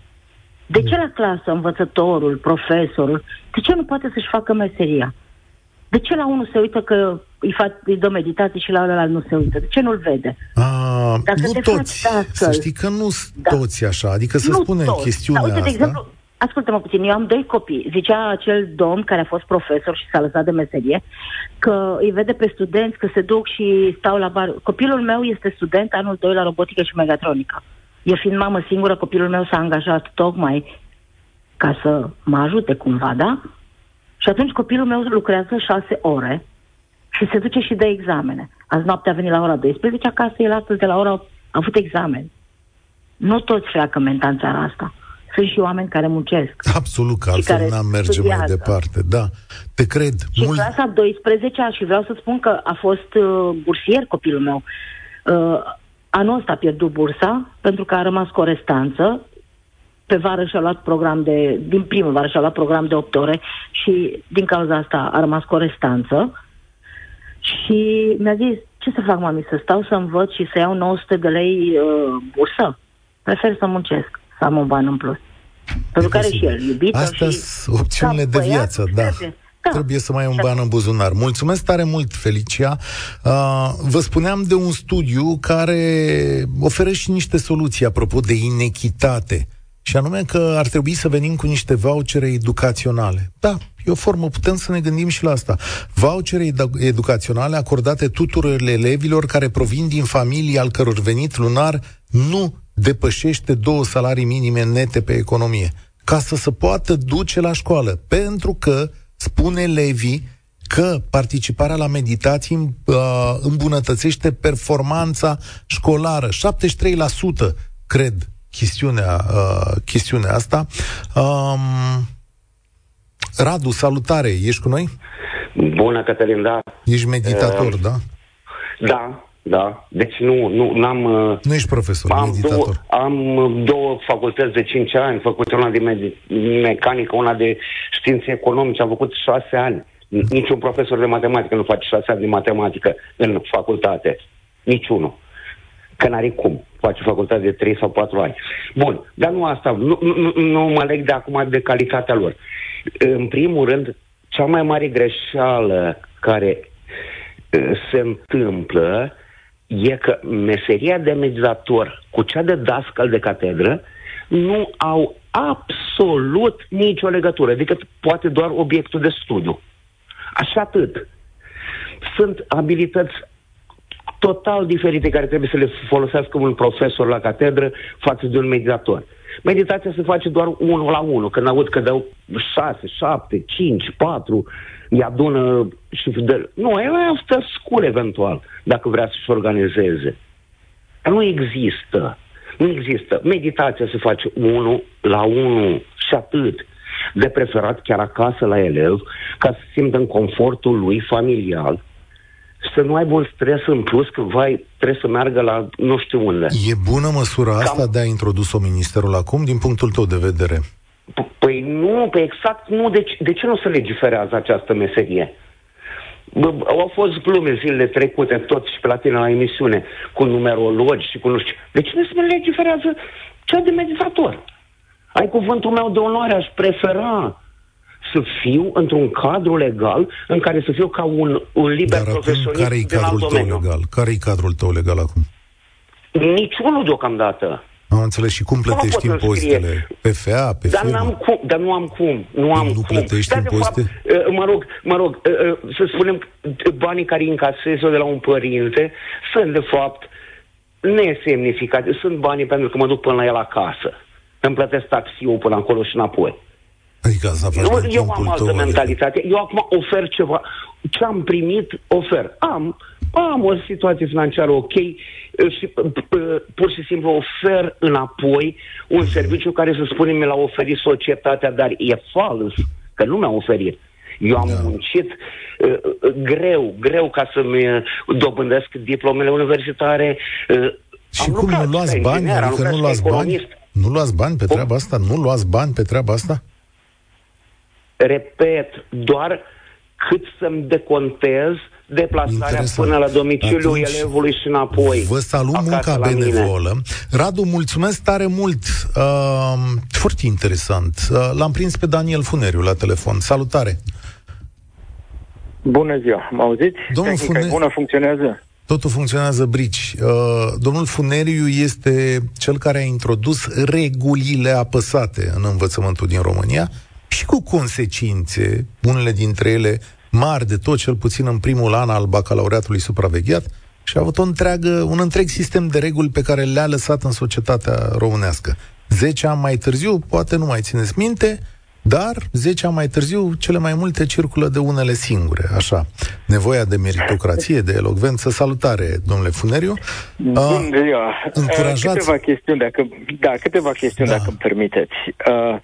De ce la clasă învățătorul, profesorul, de ce nu poate să-și facă meseria? De ce la unul se uită că îi, fac, îi dă meditații și la ălalt nu se uită? De ce nu-l vede? A, Dacă nu toți. Să știi că nu da. toți așa. Adică să nu spunem toți. chestiunea da, uite, asta. De exemplu, ascultă-mă puțin, eu am doi copii. Zicea acel domn care a fost profesor și s-a lăsat de meserie că îi vede pe studenți că se duc și stau la bar. Copilul meu este student anul 2 la robotică și megatronică. Eu fiind mamă singură, copilul meu s-a angajat tocmai ca să mă ajute cumva, da? Și atunci copilul meu lucrează șase ore și se duce și dă examene. Azi noaptea a venit la ora 12 acasă, el astăzi de la ora a avut examen. Nu toți freacă menta în țara asta. Sunt și oameni care muncesc. Absolut, că altfel n-am merge studiază. mai departe. Da, te cred. Și mult... clasa 12 și vreau să spun că a fost uh, bursier copilul meu. Uh, anul ăsta a pierdut bursa pentru că a rămas cu o restanță pe vară și-a luat program de, din primăvară și-a luat program de 8 ore și din cauza asta a rămas cu o restanță. Și mi-a zis, ce să fac, mami, să stau să învăț și să iau 900 de lei uh, bursă? Prefer să muncesc, să am un ban în plus. Pentru care și el, iubită Astea sunt opțiunile de viață, da. Da. Trebuie să mai ai un ban în buzunar. Mulțumesc tare mult, Felicia. Uh, vă spuneam de un studiu care oferă și niște soluții apropo de inechitate și anume că ar trebui să venim cu niște vouchere educaționale. Da, e o formă, putem să ne gândim și la asta. Vouchere edu- educaționale acordate tuturor elevilor care provin din familii al căror venit lunar nu depășește două salarii minime nete pe economie, ca să se poată duce la școală. Pentru că, spune Levi, că participarea la meditații uh, îmbunătățește performanța școlară. 73% cred chestiunea, uh, chestiunea asta. Um, Radu, salutare, ești cu noi? Bună, Cătălin, da. Ești meditator, uh, da? Da, da. Deci nu, nu, n-am... Uh, nu ești profesor, am meditator. Două, am două facultăți de 5 ani, făcut una de med- mecanică, una de științe economice, am făcut 6 ani. Niciun profesor de matematică nu face 6 ani de matematică în facultate. Niciunul. Că n-are cum face facultate de 3 sau 4 ani. Bun, dar nu asta, nu, nu, nu mă leg de acum de calitatea lor. În primul rând, cea mai mare greșeală care se întâmplă e că meseria de mediator cu cea de dascăl de catedră nu au absolut nicio legătură, decât poate doar obiectul de studiu. Așa atât. Sunt abilități total diferite care trebuie să le folosească un profesor la catedră față de un meditator. Meditația se face doar unul la unul. Când aud că dau șase, șapte, cinci, patru, îi adună și... De... Nu, el stă scur eventual, dacă vrea să-și organizeze. Dar nu există. Nu există. Meditația se face unul la unul și atât. De preferat chiar acasă la elev, ca să simtă în confortul lui familial, să nu aibă un stres în plus că, vai, trebuie să meargă la nu știu unde. E bună măsura Cam... asta de a introdus-o ministerul acum, din punctul tău de vedere? P- păi nu, pe exact nu. De, de ce nu se legiferează această meserie? Au fost glume zilele trecute, tot și pe la tine la emisiune, cu numerologi și cu nu știu. De ce nu se legiferează cea de meditator? Ai cuvântul meu de onoare, aș prefera să fiu într-un cadru legal în care să fiu ca un, un liber Dar profesionist care e cadrul tău legal? Care e cadrul tău legal acum? Niciunul deocamdată. Am înțeles și cum plătești impozitele? PFA, pe dar, n-am cum, dar nu am cum. Nu, am nu cum. plătești dar, impozite? Fapt, uh, mă rog, mă rog, uh, uh, să spunem, banii care încasezi de la un părinte sunt, de fapt, nesemnificate. Sunt banii pentru că mă duc până la el acasă. Îmi plătesc taxiul până acolo și înapoi. Adică asta eu, eu am altă tău, mentalitate. Adică... Eu acum ofer ceva. Ce am primit, ofer. Am, am o situație financiară ok și pur și simplu ofer înapoi un serviciu care, să spunem, mi l-a oferit societatea, dar e fals, că nu mi-a oferit. Eu am da. muncit uh, greu, greu ca să-mi dobândesc diplomele universitare. Uh, și am cum lucrat, nu luați bani? Adică nu luați bani? Nu luați bani pe treaba asta? Nu luați bani pe treaba asta? Repet, doar cât să-mi decontez deplasarea Interesant. până la domiciliul Atunci, elevului și înapoi. Vă salut munca benevolă. Mine. Radu, mulțumesc tare mult. Uh, foarte interesant. Uh, l-am prins pe Daniel Funeriu la telefon. Salutare! Bună ziua, mă auziți? Domnul Tehnica Funer... bună funcționează? Totul funcționează brici. Uh, domnul Funeriu este cel care a introdus regulile apăsate în învățământul din România și cu consecințe, unele dintre ele mari de tot, cel puțin în primul an al bacalaureatului supravegheat, și a avut o întreagă, un întreg sistem de reguli pe care le-a lăsat în societatea românească. Zece ani mai târziu, poate nu mai țineți minte, dar zece ani mai târziu, cele mai multe circulă de unele singure, așa. Nevoia de meritocrație, de elocvență, salutare, domnule Funeriu. Bună ziua! Încurajați... Câteva chestiuni, dacă, da, câteva chestiuni, da. dacă îmi permiteți. Uh,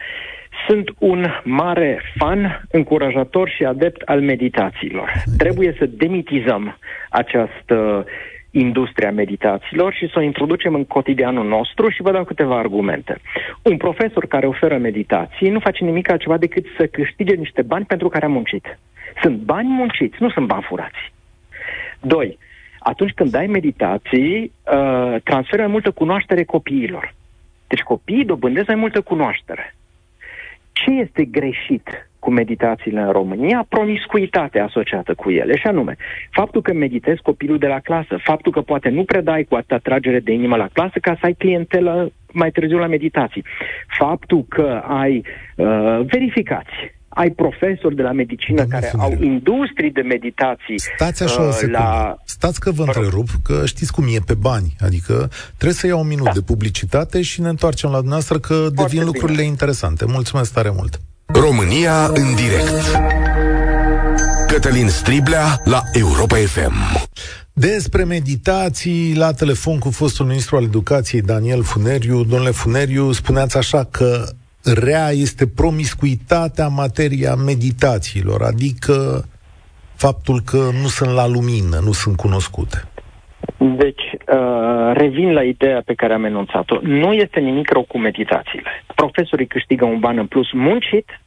sunt un mare fan, încurajator și adept al meditațiilor. Trebuie să demitizăm această industria meditațiilor și să o introducem în cotidianul nostru și vă dau câteva argumente. Un profesor care oferă meditații nu face nimic altceva decât să câștige niște bani pentru care a muncit. Sunt bani munciți, nu sunt bani furați. Doi, atunci când dai meditații, uh, transferă mai multă cunoaștere copiilor. Deci copiii dobândesc mai multă cunoaștere. Ce este greșit cu meditațiile în România? Promiscuitatea asociată cu ele, și anume, faptul că meditezi copilul de la clasă, faptul că poate nu predai cu atâta tragere de inimă la clasă ca să ai clientelă mai târziu la meditații, faptul că ai uh, verificați ai profesori de la medicină Domnul care Funeriu. au industrii de meditații. Stați așa uh, o secundă. La... Stați că vă întrerup, că știți cum e pe bani. Adică trebuie să iau un minut da. de publicitate și ne întoarcem la dumneavoastră că Foarte devin bine. lucrurile interesante. Mulțumesc tare mult. România în direct. Cătălin Striblea la Europa FM. Despre meditații, la telefon cu fostul ministru al educației Daniel Funeriu. Domnule Funeriu, spuneați așa că rea este promiscuitatea materia meditațiilor, adică faptul că nu sunt la lumină, nu sunt cunoscute. Deci, uh, revin la ideea pe care am enunțat-o. Nu este nimic rău cu meditațiile. Profesorii câștigă un ban în plus muncit,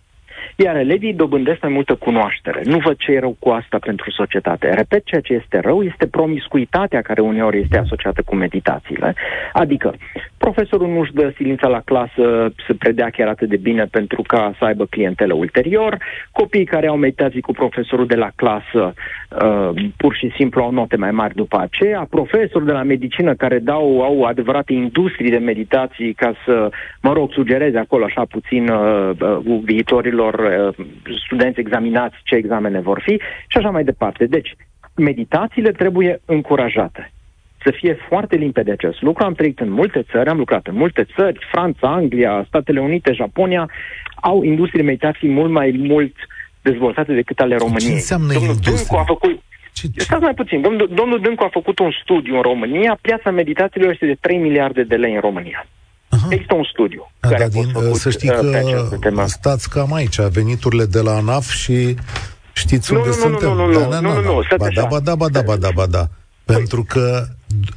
iar elevii dobândesc mai multă cunoaștere. Nu văd ce e rău cu asta pentru societate. Repet, ceea ce este rău este promiscuitatea care uneori este asociată cu meditațiile. Adică, profesorul nu-și dă silința la clasă să predea chiar atât de bine pentru ca să aibă clientele ulterior, copiii care au meditații cu profesorul de la clasă uh, pur și simplu au note mai mari după aceea, profesori de la medicină care dau, au adevărate industrii de meditații ca să, mă rog, sugereze acolo așa puțin uh, uh, viitorilor uh, studenți examinați ce examene vor fi și așa mai departe. Deci, meditațiile trebuie încurajate. să fie foarte limpede acest lucru. Am trăit în multe țări, am lucrat în multe țări, Franța, Anglia, Statele Unite, Japonia, au industrie meditații mult mai mult dezvoltate decât ale României. Ce înseamnă Domnul industrie? a făcut, ce, ce? Stați mai puțin. Domnul, domnul Dâncu a făcut un studiu în România. Piața meditațiilor este de 3 miliarde de lei în România. Aha. Există un studiu. Da, care da, din, făcut, să știi uh, că stați cam aici, veniturile de la ANAF și știți unde nu, suntem. Nu, nu, nu, da, nu, nu, nu, ba da, ba da, ba da, ba da, ba da. Pentru că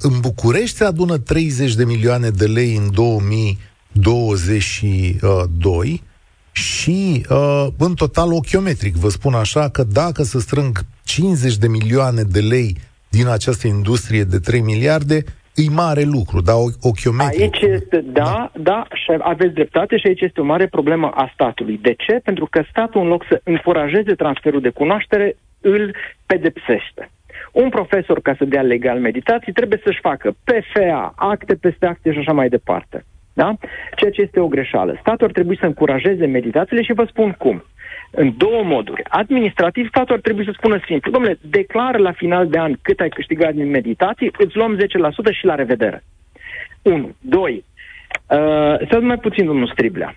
în București se adună 30 de milioane de lei în 2022 și uh, în total ochiometric, vă spun așa, că dacă se strâng 50 de milioane de lei din această industrie de 3 miliarde, e mare lucru, dar ochiometric. Aici este, da, da, da, și aveți dreptate și aici este o mare problemă a statului. De ce? Pentru că statul, în loc să încurajeze transferul de cunoaștere, îl pedepsește. Un profesor, ca să dea legal meditații, trebuie să-și facă PFA, acte peste acte și așa mai departe. Da? Ceea ce este o greșeală. Statul ar trebui să încurajeze meditațiile și vă spun cum. În două moduri. Administrativ, statul ar trebui să spună simplu. Domnule, declară la final de an cât ai câștigat din meditații, îți luăm 10% și la revedere. 1. 2. Uh, să mai puțin, domnul Striblea.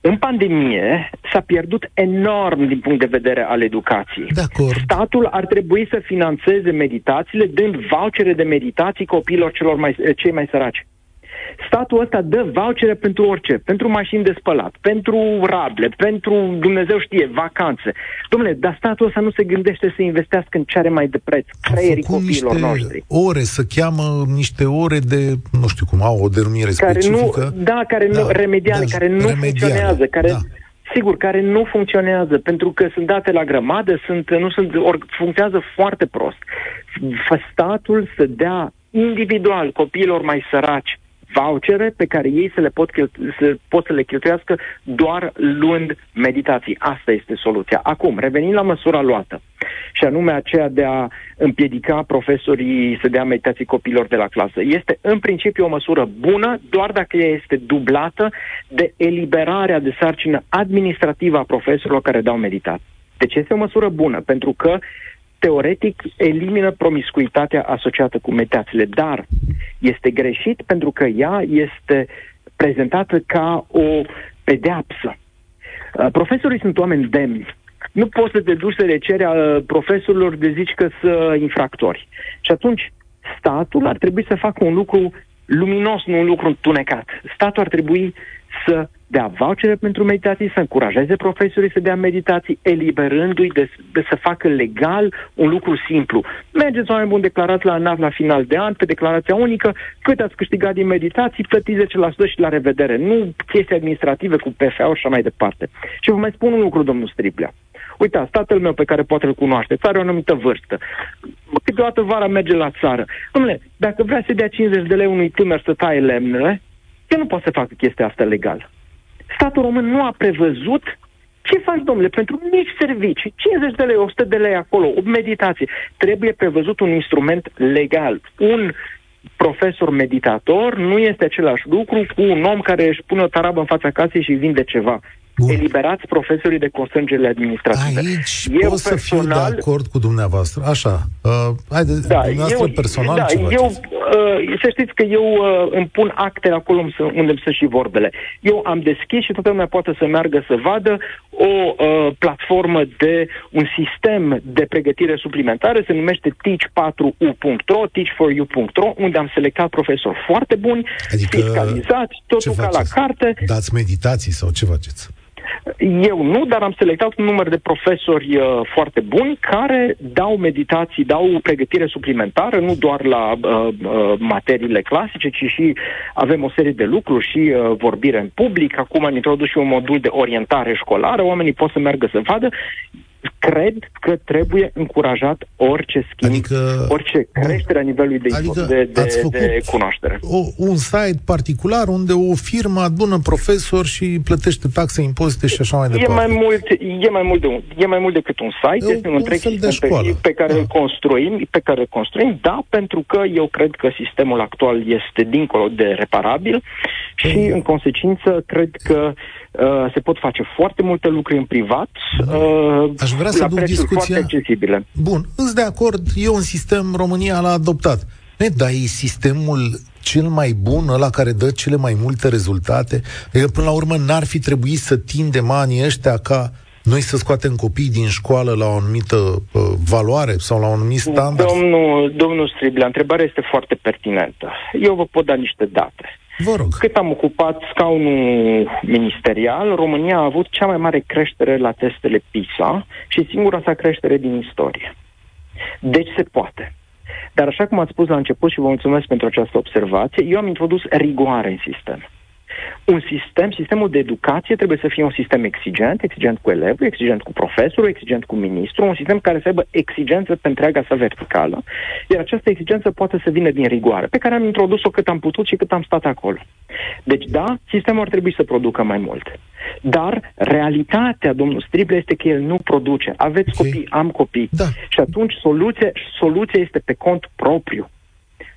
În pandemie s-a pierdut enorm din punct de vedere al educației. De acord. Statul ar trebui să financeze meditațiile dând vouchere de meditații copiilor celor mai, cei mai săraci. Statul ăsta dă vouchere pentru orice, pentru mașini de spălat, pentru rable, pentru, Dumnezeu știe, vacanțe. Domnule, dar statul ăsta nu se gândește să investească în ce are mai de preț, creierii copiilor niște noștri. ore, să cheamă niște ore de, nu știu cum, au o denumire care specifică. Nu, da, care da, nu, remediale, da, care nu remediale, funcționează, care... Da. Sigur, care nu funcționează, pentru că sunt date la grămadă, sunt, nu sunt, or, funcționează foarte prost. Statul să dea individual copiilor mai săraci vouchere pe care ei să le pot, să, pot să le cheltuiască doar luând meditații. Asta este soluția. Acum, revenind la măsura luată, și anume aceea de a împiedica profesorii să dea meditații copiilor de la clasă. Este în principiu o măsură bună, doar dacă ea este dublată de eliberarea de sarcină administrativă a profesorilor care dau meditații. Deci este o măsură bună, pentru că teoretic elimină promiscuitatea asociată cu meditațiile, dar este greșit pentru că ea este prezentată ca o pedeapsă. Uh, profesorii sunt oameni demni. Nu poți să te duci să le ceri uh, profesorilor de zici că sunt infractori. Și atunci statul ar trebui să facă un lucru luminos, nu un lucru întunecat. Statul ar trebui să dea vouchere pentru meditații, să încurajeze profesorii să dea meditații, eliberându-i de, de să facă legal un lucru simplu. Mergeți, oameni buni, declarați la ANAF la final de an, pe declarația unică, cât ați câștigat din meditații, plătiți 10% și la revedere. Nu chestii administrative cu PFA și așa mai departe. Și vă mai spun un lucru, domnul Striplea. Uitați, tatăl meu pe care poate îl cunoaște, are o anumită vârstă. Câteodată vara merge la țară. Dom'le, dacă vrea să dea 50 de lei unui tânăr să taie lemnele, el nu poate să facă chestia asta legal statul român nu a prevăzut ce faci, domnule, pentru mici servicii, 50 de lei, 100 de lei acolo, o meditație. Trebuie prevăzut un instrument legal. Un profesor meditator nu este același lucru cu un om care își pune o tarabă în fața casei și vinde ceva. Bun. eliberați profesorii de constrângerile administrative. Aici eu pot personal, să fiu de acord cu dumneavoastră. Așa. Uh, haide, da, dumneavoastră eu, personal da, ce eu, uh, Să știți că eu uh, îmi pun acte acolo unde sunt și vorbele. Eu am deschis și toată lumea poate să meargă să vadă o uh, platformă de un sistem de pregătire suplimentară, se numește teach4u.ro, teach4u.ro, unde am selectat profesori foarte buni, adică fiscalizați, totul ca la carte. Dați meditații sau ce faceți? Eu nu, dar am selectat un număr de profesori uh, foarte buni care dau meditații, dau pregătire suplimentară, nu doar la uh, uh, materiile clasice, ci și avem o serie de lucruri și uh, vorbire în public. Acum am introdus și un modul de orientare școlară, oamenii pot să meargă să vadă cred că trebuie încurajat orice schimb, adică, orice creștere a nivelului de, adică de, de, de cunoaștere. O, un site particular unde o firmă adună profesori și plătește taxe, impozite și așa mai departe. E mai mult, e mai mult, de un, e mai mult decât un site, e este un, un întreg sistem pe, pe care da. îl construim, pe care îl construim, da, pentru că eu cred că sistemul actual este dincolo de reparabil și, în consecință, cred că Uh, se pot face foarte multe lucruri în privat. Uh, Aș vrea să duc discuția... accesibile. Bun, îți de acord, e un sistem, România l-a adoptat. Ne, dar e sistemul cel mai bun, ăla care dă cele mai multe rezultate? Adică, până la urmă, n-ar fi trebuit să tindem anii ăștia ca noi să scoatem copii din școală la o anumită uh, valoare sau la un anumit standard? Domnul, domnul Striblea, întrebarea este foarte pertinentă. Eu vă pot da niște date. Vă rog. Cât am ocupat scaunul ministerial, România a avut cea mai mare creștere la testele PISA și singura sa creștere din istorie. Deci se poate. Dar așa cum ați spus la început și vă mulțumesc pentru această observație, eu am introdus rigoare în sistem un sistem, sistemul de educație trebuie să fie un sistem exigent, exigent cu elevul, exigent cu profesorul, exigent cu ministru, un sistem care să aibă exigență pe întreaga sa verticală, iar această exigență poate să vină din rigoare, pe care am introdus-o cât am putut și cât am stat acolo. Deci, da, sistemul ar trebui să producă mai mult. Dar realitatea, domnul Strible, este că el nu produce. Aveți okay. copii, am copii. Da. Și atunci soluția, soluția este pe cont propriu.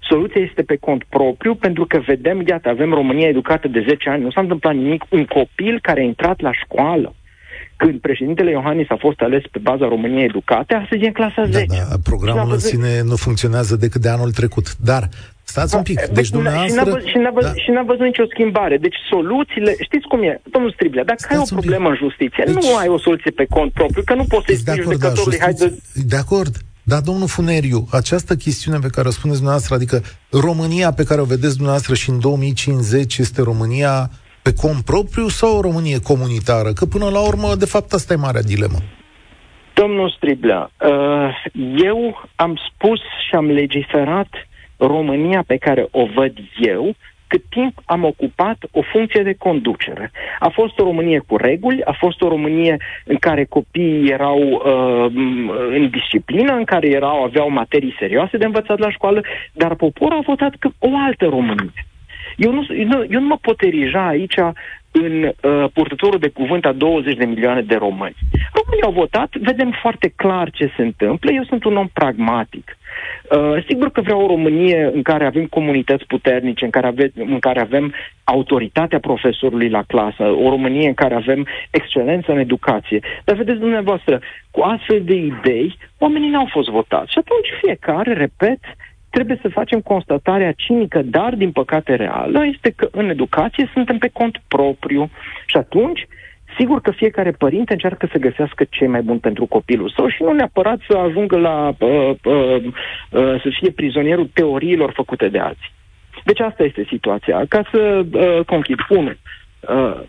Soluția este pe cont propriu, pentru că vedem, iată, avem România educată de 10 ani, nu s-a întâmplat nimic. Un copil care a intrat la școală, când președintele Iohannis a fost ales pe baza României Educate, astăzi e în clasa 10. Da, da, programul în sine nu funcționează decât de anul trecut. Dar Stați un pic. Deci, dumneavoastră... Și n-a, văzut, și, n-a văzut, da. și n-a văzut nicio schimbare. Deci, soluțiile... Știți cum e, domnul Striblea, dacă Stați ai o problemă în justiție, deci... nu ai o soluție pe cont propriu, că nu poți să-i spui judecătorului, da, hai de... De acord, dar, domnul Funeriu, această chestiune pe care o spuneți dumneavoastră, adică România pe care o vedeți dumneavoastră și în 2050 este România pe cont propriu sau o Românie comunitară? Că până la urmă, de fapt, asta e marea dilemă. Domnul Striblea, uh, eu am spus și am legiferat România pe care o văd eu cât timp am ocupat o funcție de conducere. A fost o Românie cu reguli, a fost o Românie în care copiii erau uh, în disciplină, în care erau, aveau materii serioase de învățat la școală, dar poporul a votat că o altă Românie. Eu nu, eu, eu nu mă pot erija aici în uh, purtătorul de cuvânt a 20 de milioane de români. Românii au votat, vedem foarte clar ce se întâmplă, eu sunt un om pragmatic. Uh, sigur că vreau o Românie în care avem comunități puternice, în care, ave- în care avem autoritatea profesorului la clasă, o Românie în care avem excelență în educație. Dar vedeți dumneavoastră, cu astfel de idei, oamenii n-au fost votați. Și atunci fiecare, repet, trebuie să facem constatarea cinică, dar din păcate reală, este că în educație suntem pe cont propriu. Și atunci, Sigur că fiecare părinte încearcă să găsească ce mai bun pentru copilul său și nu neapărat să ajungă la uh, uh, uh, să fie prizonierul teoriilor făcute de alții. Deci asta este situația. Ca să uh, conchid, unu, uh,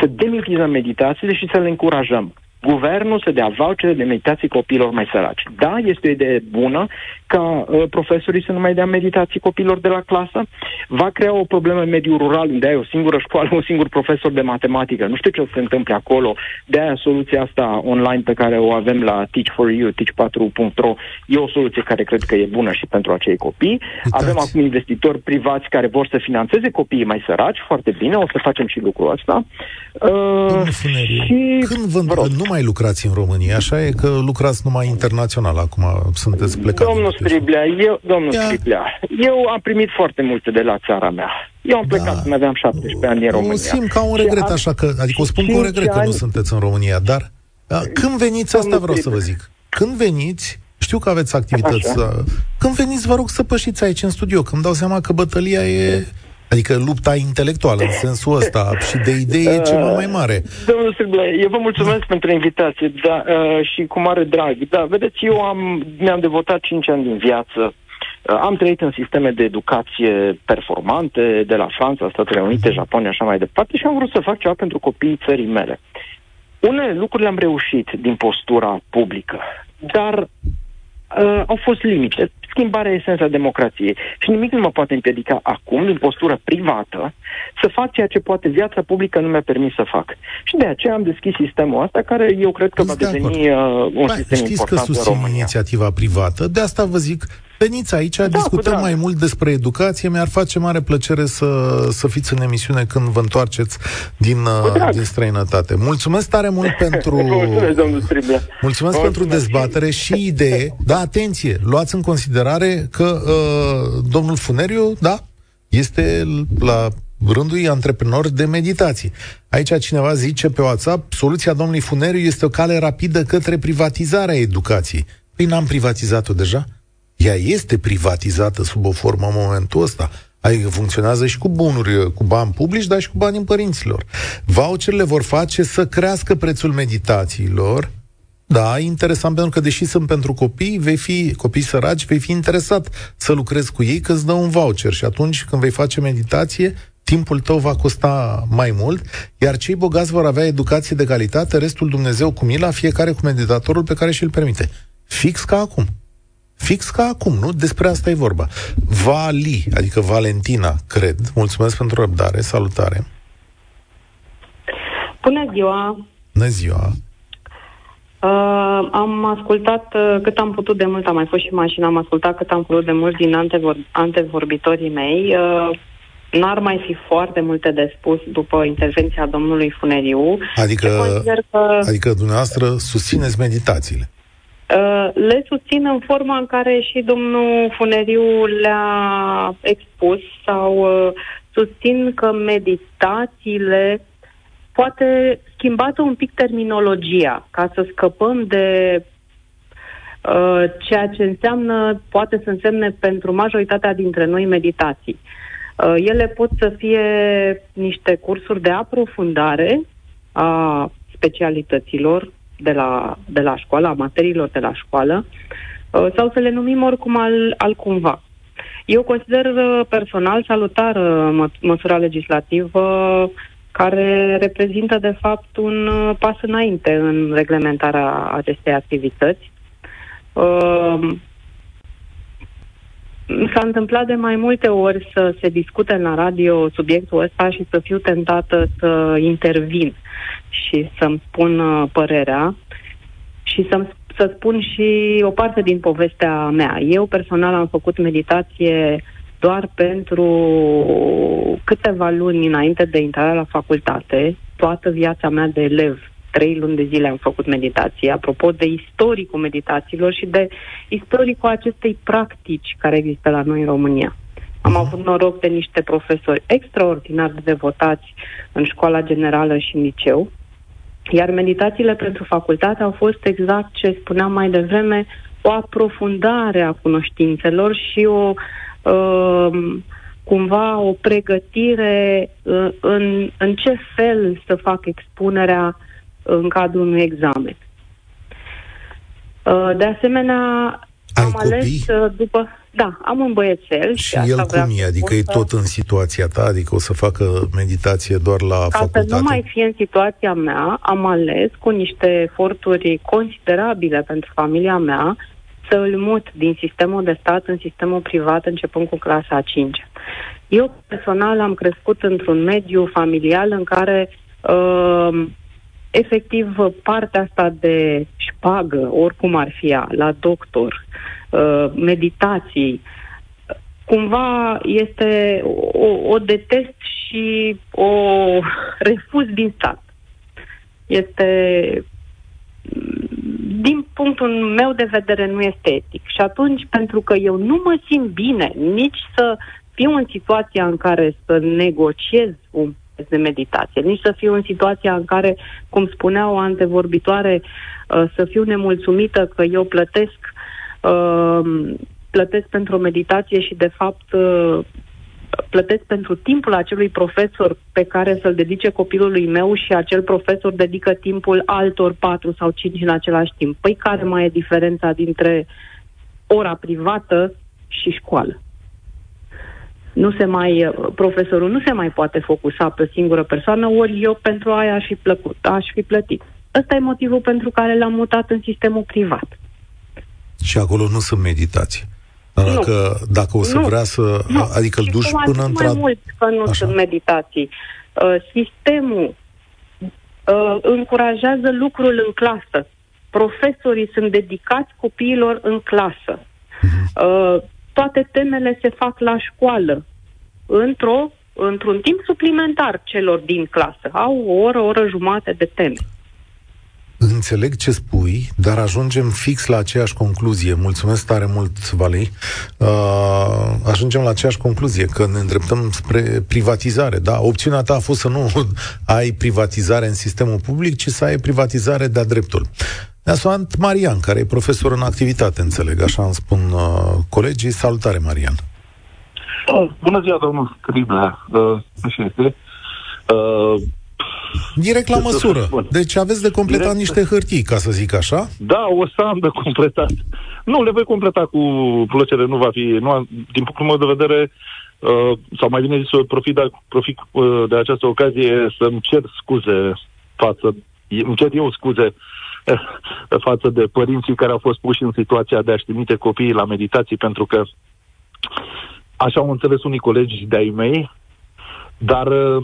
să demitizăm meditațiile și să le încurajăm guvernul să dea vouchere de meditații copiilor mai săraci. Da, este o idee bună ca uh, profesorii să nu mai dea meditații copiilor de la clasă. Va crea o problemă în mediul rural, unde ai o singură școală, un singur profesor de matematică. Nu știu ce o să se întâmple acolo. De aia soluția asta online pe care o avem la Teach for You, teach4.ro, e o soluție care cred că e bună și pentru acei copii. Uitați. Avem acum investitori privați care vor să financeze copiii mai săraci, foarte bine, o să facem și lucrul ăsta. Uh, și... Când vă, nu mai lucrați în România, așa e că lucrați numai internațional, acum sunteți plecat. Domnul Striblea, eu, domnul Ia. Striblea, eu am primit foarte multe de la țara mea. Eu am plecat da. când aveam 17 ani în România. simt ca un regret, și așa că, adică o spun cu un regret ani... că nu sunteți în România, dar da, când veniți, asta vreau să vă zic, când veniți, știu că aveți activități, Așa. când veniți, vă rog să pășiți aici în studio, când dau seama că bătălia e Adică lupta intelectuală, în sensul ăsta, și de idei e ceva mai mare. Domnul Silble, eu vă mulțumesc da. pentru invitație da, uh, și cu mare drag. Da, vedeți, eu am, mi-am devotat 5 ani din viață uh, am trăit în sisteme de educație performante, de la Franța, Statele Unite, Japonia, așa mai departe, și am vrut să fac ceva pentru copiii țării mele. Unele lucruri le-am reușit din postura publică, dar uh, au fost limite schimbarea esența democrației. Și nimic nu mă poate împiedica acum, din postură privată, să fac ceea ce poate viața publică nu mi-a permis să fac. Și de aceea am deschis sistemul ăsta, care eu cred că va deveni uh, un ba, sistem știți important că susțin inițiativa privată, de asta vă zic, Veniți aici, da, discutăm mai mult despre educație. Mi-ar face mare plăcere să, să fiți în emisiune când vă întoarceți din, uh, din străinătate. Mulțumesc tare mult pentru... Mulțumesc, domnul Mulțumesc, Mulțumesc pentru dezbatere și idee. Da, atenție, luați în considerare că uh, domnul Funeriu, da, este la rândul antreprenor de meditație. Aici cineva zice pe WhatsApp, soluția domnului Funeriu este o cale rapidă către privatizarea educației. Păi n-am privatizat-o deja? Ea este privatizată sub o formă în momentul ăsta. Adică funcționează și cu bunuri, cu bani publici, dar și cu banii părinților. Voucherele vor face să crească prețul meditațiilor, da, interesant pentru că deși sunt pentru copii, vei fi copii săraci, vei fi interesat să lucrezi cu ei că îți dă un voucher și atunci când vei face meditație, timpul tău va costa mai mult, iar cei bogați vor avea educație de calitate, restul Dumnezeu cu mila, fiecare cu meditatorul pe care și-l permite. Fix ca acum. Fix ca acum, nu? Despre asta e vorba. Vali, adică Valentina, cred. Mulțumesc pentru răbdare. Salutare. Bună ziua! Bună ziua! Uh, am ascultat uh, cât am putut de mult, am mai fost și în mașină, am ascultat cât am putut de mult din antevor- antevorbitorii mei. Uh, n-ar mai fi foarte multe de spus după intervenția domnului Funeriu. Adică, că, adică dumneavoastră susțineți meditațiile. Uh, le susțin în forma în care și domnul Funeriu le-a expus sau uh, susțin că meditațiile poate schimbată un pic terminologia ca să scăpăm de uh, ceea ce înseamnă, poate să însemne pentru majoritatea dintre noi meditații. Uh, ele pot să fie niște cursuri de aprofundare a specialităților de la, de la școală, a materiilor de la școală, uh, sau să le numim oricum al, al cumva. Eu consider uh, personal salutar mă, măsura legislativă care reprezintă, de fapt, un uh, pas înainte în reglementarea acestei activități. Uh, s-a întâmplat de mai multe ori să se discute la radio subiectul ăsta și să fiu tentată să intervin și să-mi spun uh, părerea și să să spun și o parte din povestea mea. Eu personal am făcut meditație doar pentru câteva luni înainte de intrarea la facultate, toată viața mea de elev, trei luni de zile am făcut meditație, apropo de istoricul meditațiilor și de istoricul acestei practici care există la noi în România. Am mhm. avut noroc de niște profesori extraordinar de devotați în școala generală și în liceu, iar meditațiile pentru facultate au fost exact ce spuneam mai devreme, o aprofundare a cunoștințelor și o uh, cumva o pregătire uh, în, în ce fel să fac expunerea în cadrul unui examen. Uh, de asemenea, Ai am copii? ales uh, după... Da, am un băiețel. Și, și el cum e? Adică e tot în situația ta? Adică o să facă meditație doar la Ca facultate? să nu mai fie în situația mea, am ales cu niște eforturi considerabile pentru familia mea să îl mut din sistemul de stat în sistemul privat începând cu clasa a 5 Eu personal am crescut într-un mediu familial în care uh, efectiv partea asta de șpagă, oricum ar fi ea, la doctor, uh, meditații, cumva este o, o detest și o refuz din stat. Este din punctul meu de vedere, nu este etic. Și atunci, pentru că eu nu mă simt bine nici să fiu în situația în care să negociez un de meditație, nici să fiu în situația în care, cum spunea o antevorbitoare, uh, să fiu nemulțumită că eu plătesc uh, plătesc pentru o meditație și, de fapt, uh, plătesc pentru timpul acelui profesor pe care să-l dedice copilului meu și acel profesor dedică timpul altor patru sau cinci în același timp. Păi care mai e diferența dintre ora privată și școală? Nu se mai, profesorul nu se mai poate focusa pe o singură persoană, ori eu pentru aia aș fi plăcut, aș fi plătit. Ăsta e motivul pentru care l-am mutat în sistemul privat. Și acolo nu sunt meditații. Dacă, nu. dacă o să nu. vrea să... Nu. Adică îl duci până într mai mult că nu Așa. sunt meditații. Uh, sistemul uh, încurajează lucrul în clasă. Profesorii sunt dedicați copiilor în clasă. Uh-huh. Uh, toate temele se fac la școală, într-o, într-un timp suplimentar celor din clasă. Au o oră, o oră jumate de teme. Înțeleg ce spui, dar ajungem fix la aceeași concluzie. Mulțumesc tare mult, Valei. Uh, ajungem la aceeași concluzie, că ne îndreptăm spre privatizare. Da? Opțiunea ta a fost să nu ai privatizare în sistemul public, ci să ai privatizare de-a dreptul. Ne-a sunat Marian, care e profesor în activitate, înțeleg, așa îmi spun uh, colegii. Salutare, Marian! Oh, bună ziua, domnul Scriblea. Uh, este. Uh, Direct la măsură. Deci aveți de completat Direct... niște hârtii, ca să zic așa? Da, o să am de completat. Nu, le voi completa cu plăcere, nu va fi... Nu, din punctul meu de vedere, uh, sau mai bine zis, profit, de, profit uh, de această ocazie să-mi cer scuze față... Îmi cer eu scuze uh, față de părinții care au fost puși în situația de a-și trimite copiii la meditații, pentru că așa au înțeles unii colegi de-ai mei, dar uh,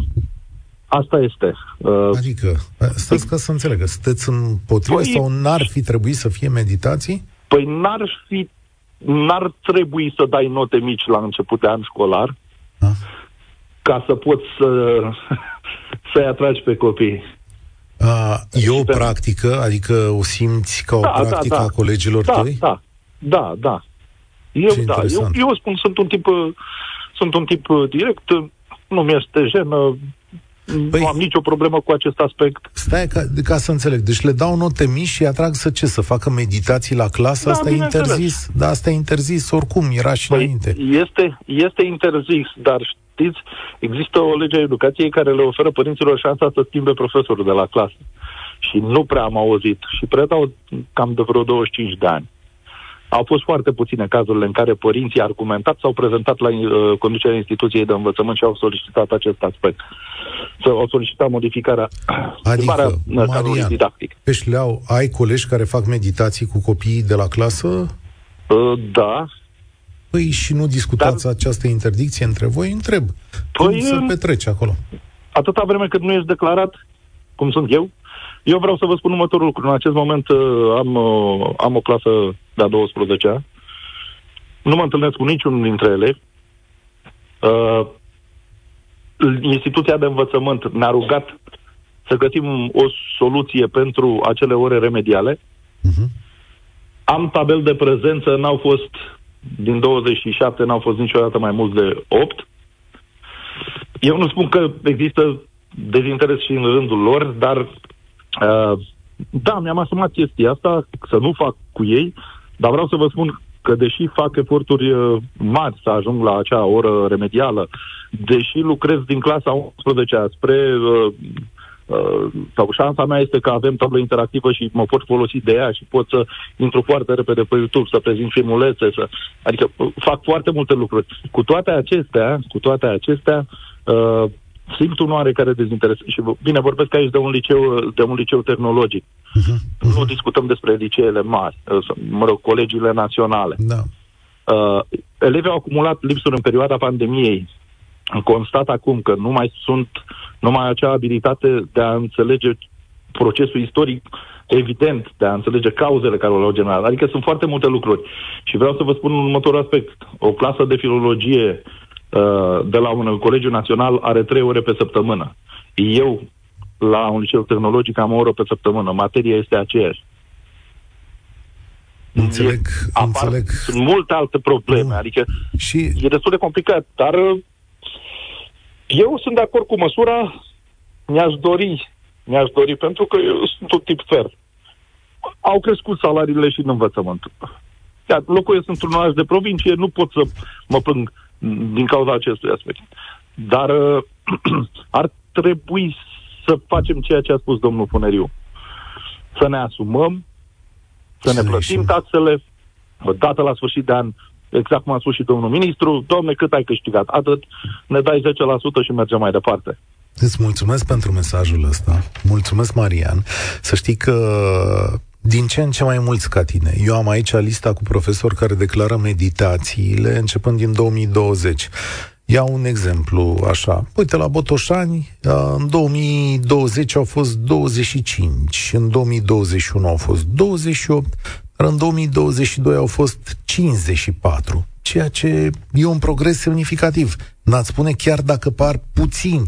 Asta este. Uh, adică, stați ca să înțeleg, sunteți împotrivă păi, sau n-ar fi trebuit să fie meditații? Păi n-ar fi, n-ar trebui să dai note mici la început de an școlar A? ca să poți să, să-i atragi pe copii. A, e o practică? Adică o simți ca o da, da practică da, da. a colegilor da, tăi? Da, da, da. Eu, da, eu, eu spun, sunt un tip, sunt un tip direct, nu mi-este jenă, Păi, nu am nicio problemă cu acest aspect. Stai ca, ca să înțeleg. Deci le dau note mici și atrag să ce? Să facă meditații la clasă? Da, asta e interzis? Da, asta e interzis oricum, era și păi, înainte. Este, este interzis, dar știți, există o lege a educației care le oferă părinților șansa să schimbe profesorul de la clasă. Și nu prea am auzit. Și predau cam de vreo 25 de ani. Au fost foarte puține cazurile în care părinții argumentat s-au prezentat la uh, conducerea instituției de învățământ și au solicitat acest aspect. Să au solicitat modificarea adică, Marian, didactic. Pe șleau, ai colegi care fac meditații cu copiii de la clasă? Uh, da. Păi și nu discutați Dar... această interdicție între voi? Întreb. Păi, Cum se petrece acolo? Atâta vreme cât nu ești declarat, cum sunt eu, eu vreau să vă spun următorul lucru. În acest moment uh, am, uh, am o clasă de-a 12-a. Nu mă întâlnesc cu niciunul dintre ele. Uh, instituția de învățământ ne-a rugat să găsim o soluție pentru acele ore remediale. Uh-huh. Am tabel de prezență, n-au fost din 27, n-au fost niciodată mai mult de 8. Eu nu spun că există dezinteres și în rândul lor, dar Uh, da, mi-am asumat chestia asta, să nu fac cu ei, dar vreau să vă spun că deși fac eforturi uh, mari să ajung la acea oră remedială, deși lucrez din clasa 11 spre uh, Uh, sau șansa mea este că avem tablă interactivă și mă pot folosi de ea și pot să intru foarte repede pe YouTube, să prezint filmulețe, să... adică uh, fac foarte multe lucruri. Cu toate acestea, cu toate acestea, uh, simt un oarecare dezinteres. Și bine, vorbesc aici de un liceu, de un liceu tehnologic. Uh-huh. Uh-huh. Nu discutăm despre liceele mari, mă rog, colegiile naționale. Da. Uh, elevii au acumulat lipsuri în perioada pandemiei. Constat acum că nu mai sunt, nu mai acea abilitate de a înțelege procesul istoric evident, de a înțelege cauzele care le-au generat. Adică sunt foarte multe lucruri. Și vreau să vă spun un următor aspect. O clasă de filologie Uh, de la un colegiu național are trei ore pe săptămână. Eu, la un liceu tehnologic, am o oră pe săptămână. Materia este aceeași. Înțeleg, e, înțeleg. Sunt multe alte probleme, mm. adică și... e destul de complicat, dar uh, eu sunt de acord cu măsura, mi-aș dori, mi-aș dori, pentru că eu sunt un tip fer. Au crescut salariile și în învățământ. Iar locuiesc într-un oraș de provincie, nu pot să mă plâng din cauza acestui aspect. Dar uh, ar trebui să facem ceea ce a spus domnul Funeriu. Să ne asumăm, să ne plătim taxele, dată la sfârșit de an, exact cum a spus și domnul ministru, domne, cât ai câștigat? Atât, ne dai 10% și mergem mai departe. Îți mulțumesc pentru mesajul ăsta. Mulțumesc, Marian. Să știi că din ce în ce mai mulți ca tine. Eu am aici lista cu profesori care declară meditațiile începând din 2020. Iau un exemplu așa. Uite, la Botoșani, în 2020 au fost 25, în 2021 au fost 28, dar în 2022 au fost 54 ceea ce e un progres semnificativ. N-ați spune chiar dacă par puțini.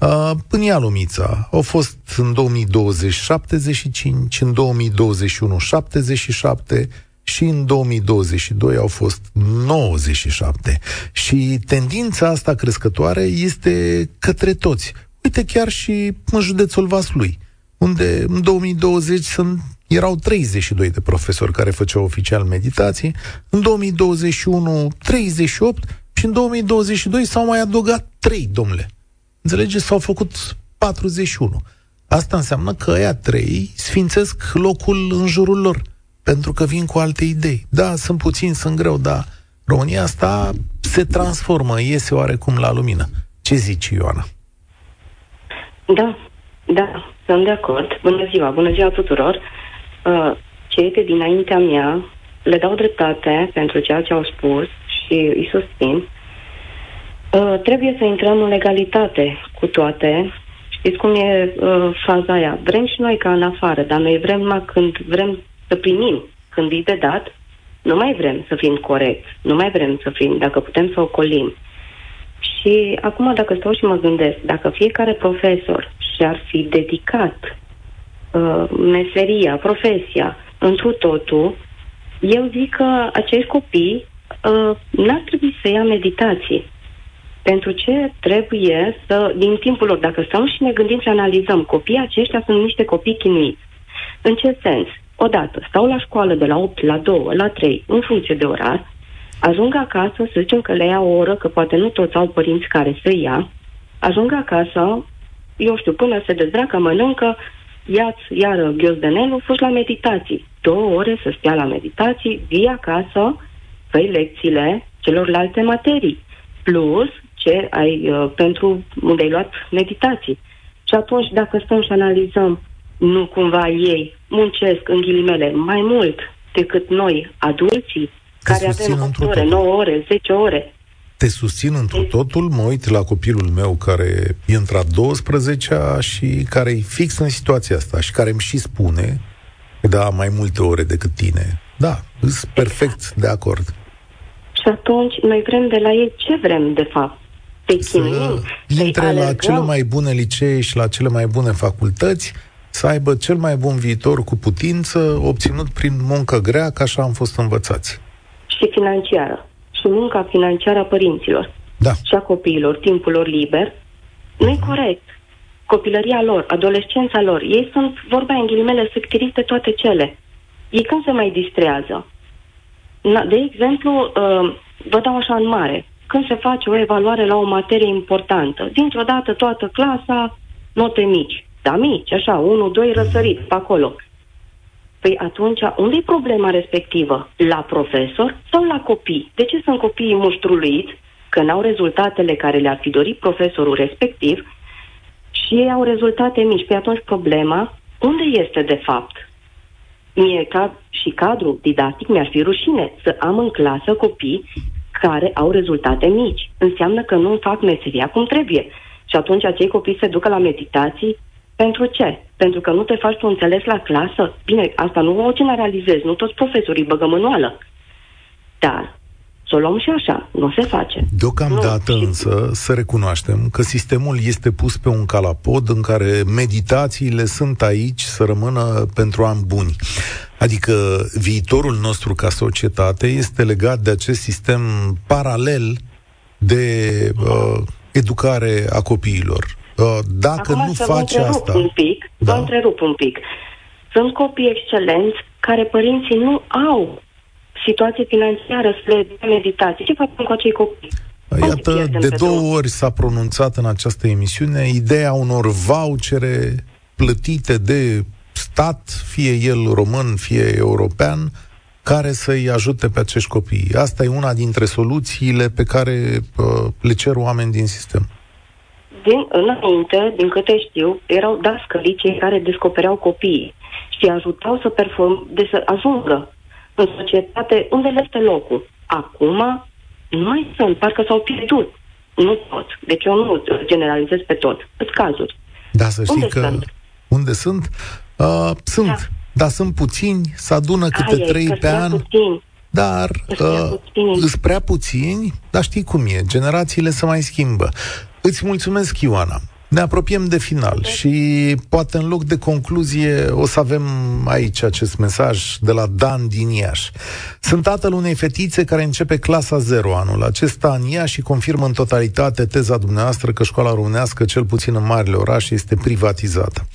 Uh, în ea lumița au fost în 2020 75, în 2021 77 și în 2022 au fost 97. Și tendința asta crescătoare este către toți. Uite chiar și în județul Vaslui, unde în 2020 sunt erau 32 de profesori care făceau oficial meditații, în 2021 38 și în 2022 s-au mai adăugat 3, domnule. Înțelegeți? S-au făcut 41. Asta înseamnă că aia trei sfințesc locul în jurul lor, pentru că vin cu alte idei. Da, sunt puțini, sunt greu, dar România asta se transformă, iese oarecum la lumină. Ce zici, Ioana? Da, da, sunt de acord. Bună ziua, bună ziua tuturor. Uh, cei de dinaintea mea le dau dreptate pentru ceea ce au spus și îi susțin. Uh, trebuie să intrăm în legalitate cu toate. Știți cum e uh, faza aia? Vrem și noi ca în afară, dar noi vrem numai când vrem să primim. Când e de dat, nu mai vrem să fim corect, nu mai vrem să fim, dacă putem să ocolim. Și acum, dacă stau și mă gândesc, dacă fiecare profesor și-ar fi dedicat uh, meseria, profesia, întru totul, eu zic că acești copii uh, n-ar trebui să ia meditații. Pentru ce trebuie să, din timpul lor, dacă stăm și ne gândim și analizăm, copiii aceștia sunt niște copii chinuiți. În ce sens? Odată, stau la școală de la 8 la 2, la 3, în funcție de orar, ajung acasă, să zicem că le ia o oră, că poate nu toți au părinți care să ia, ajung acasă, eu știu, până se dezbracă, mănâncă, ia-ți iară ghios de nelu, fugi la meditații. Două ore să stea la meditații, vii acasă, făi lecțiile celorlalte materii, plus ce ai uh, pentru unde ai luat meditații. Și atunci, dacă stăm și analizăm, nu cumva ei muncesc, în ghilimele, mai mult decât noi, adulții, Te care avem 8 ore, 9 ore, 10 ore. Te susțin într totul, mă uit la copilul meu care e într-a 12-a și care e fix în situația asta și care îmi și spune că da, mai multe ore decât tine. Da, sunt perfect exact. de acord. Și atunci noi vrem de la ei ce vrem, de fapt? Te chinuim, să intre la cele mai bune licee și la cele mai bune facultăți, să aibă cel mai bun viitor cu putință, obținut prin muncă grea, ca așa am fost învățați. Și financiară. Și munca financiară a părinților. Da. Și a copiilor, timpul lor liber. Nu e corect. Copilăria lor, adolescența lor, ei sunt, vorba în ghilimele, sectiriți de toate cele. Ei când se mai distrează? De exemplu, uh, vă dau așa în mare. Când se face o evaluare la o materie importantă, dintr-o dată toată clasa, note mici da, mici, așa, unul, doi răsărit pe acolo. Păi atunci, unde e problema respectivă? La profesor sau la copii? De ce sunt copiii muștruluiți că n-au rezultatele care le-ar fi dorit profesorul respectiv și ei au rezultate mici? Păi atunci problema, unde este de fapt? Mie ca și cadru didactic mi-ar fi rușine să am în clasă copii care au rezultate mici. Înseamnă că nu fac meseria cum trebuie. Și atunci acei copii se ducă la meditații pentru ce? Pentru că nu te faci tu înțeles la clasă? Bine, asta nu o generalizez, nu toți profesorii băgă mânuală. Dar să o luăm și așa, nu se face. Deocamdată nu, însă să recunoaștem că sistemul este pus pe un calapod în care meditațiile sunt aici să rămână pentru ani buni. Adică viitorul nostru ca societate este legat de acest sistem paralel de uh, educare a copiilor. Uh, dacă Acum nu să faci vă asta... un pic, da. vă întrerup un pic. Sunt copii excelenți care părinții nu au situație financiară să le meditație. Ce facem cu acei copii? Iată, de două drum? ori s-a pronunțat în această emisiune ideea unor vouchere plătite de stat, fie el român, fie european, care să-i ajute pe acești copii. Asta e una dintre soluțiile pe care uh, le cer oameni din sistem din, înainte, din câte știu, erau dascăliți cei care descopereau copiii și ajutau să perform, de să ajungă în societate unde le este locul. Acum nu mai sunt, parcă s-au pierdut. Nu toți. Deci eu nu generalizez pe tot. Sunt cazuri. Da, să știi unde că... Sunt? Unde sunt? Uh, sunt. Da. Dar sunt puțini, se adună câte Aia, trei pe an. Puțini. Dar uh, sunt prea puțini, dar știi cum e, generațiile se mai schimbă. Îți mulțumesc, Ioana. Ne apropiem de final și poate în loc de concluzie o să avem aici acest mesaj de la Dan din Iași. Sunt tatăl unei fetițe care începe clasa 0 anul acesta în Iași și confirmă în totalitate teza dumneavoastră că școala românească, cel puțin în marile orașe, este privatizată.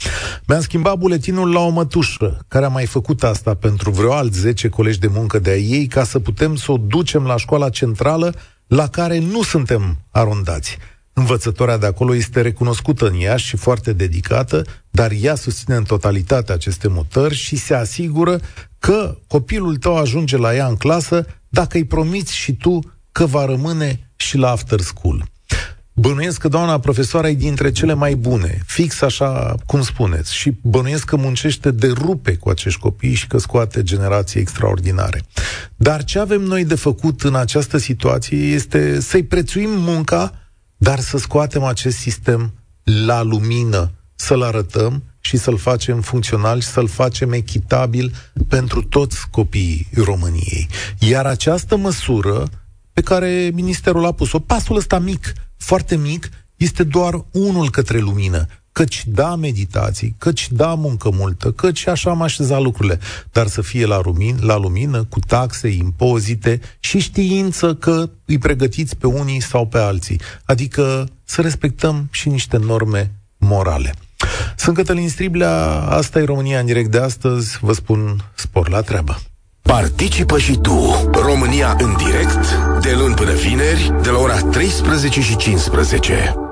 Mi-am schimbat buletinul la o mătușă care a mai făcut asta pentru vreo alți 10 colegi de muncă de a ei ca să putem să o ducem la școala centrală la care nu suntem arundați. Învățătoarea de acolo este recunoscută în ea și foarte dedicată, dar ea susține în totalitate aceste mutări și se asigură că copilul tău ajunge la ea în clasă dacă îi promiți și tu că va rămâne și la after school. Bănuiesc că doamna profesoară e dintre cele mai bune, fix așa cum spuneți, și bănuiesc că muncește de rupe cu acești copii și că scoate generații extraordinare. Dar ce avem noi de făcut în această situație este să-i prețuim munca dar să scoatem acest sistem la lumină, să-l arătăm și să-l facem funcțional și să-l facem echitabil pentru toți copiii României. Iar această măsură pe care ministerul a pus-o, pasul ăsta mic, foarte mic, este doar unul către lumină căci da meditații, căci da muncă multă, căci așa am așezat lucrurile, dar să fie la, lumin, la lumină, cu taxe, impozite și știință că îi pregătiți pe unii sau pe alții. Adică să respectăm și niște norme morale. Sunt Cătălin Striblea, asta e România în direct de astăzi, vă spun spor la treabă. Participă și tu, România în direct, de luni până vineri, de la ora 13 și 15.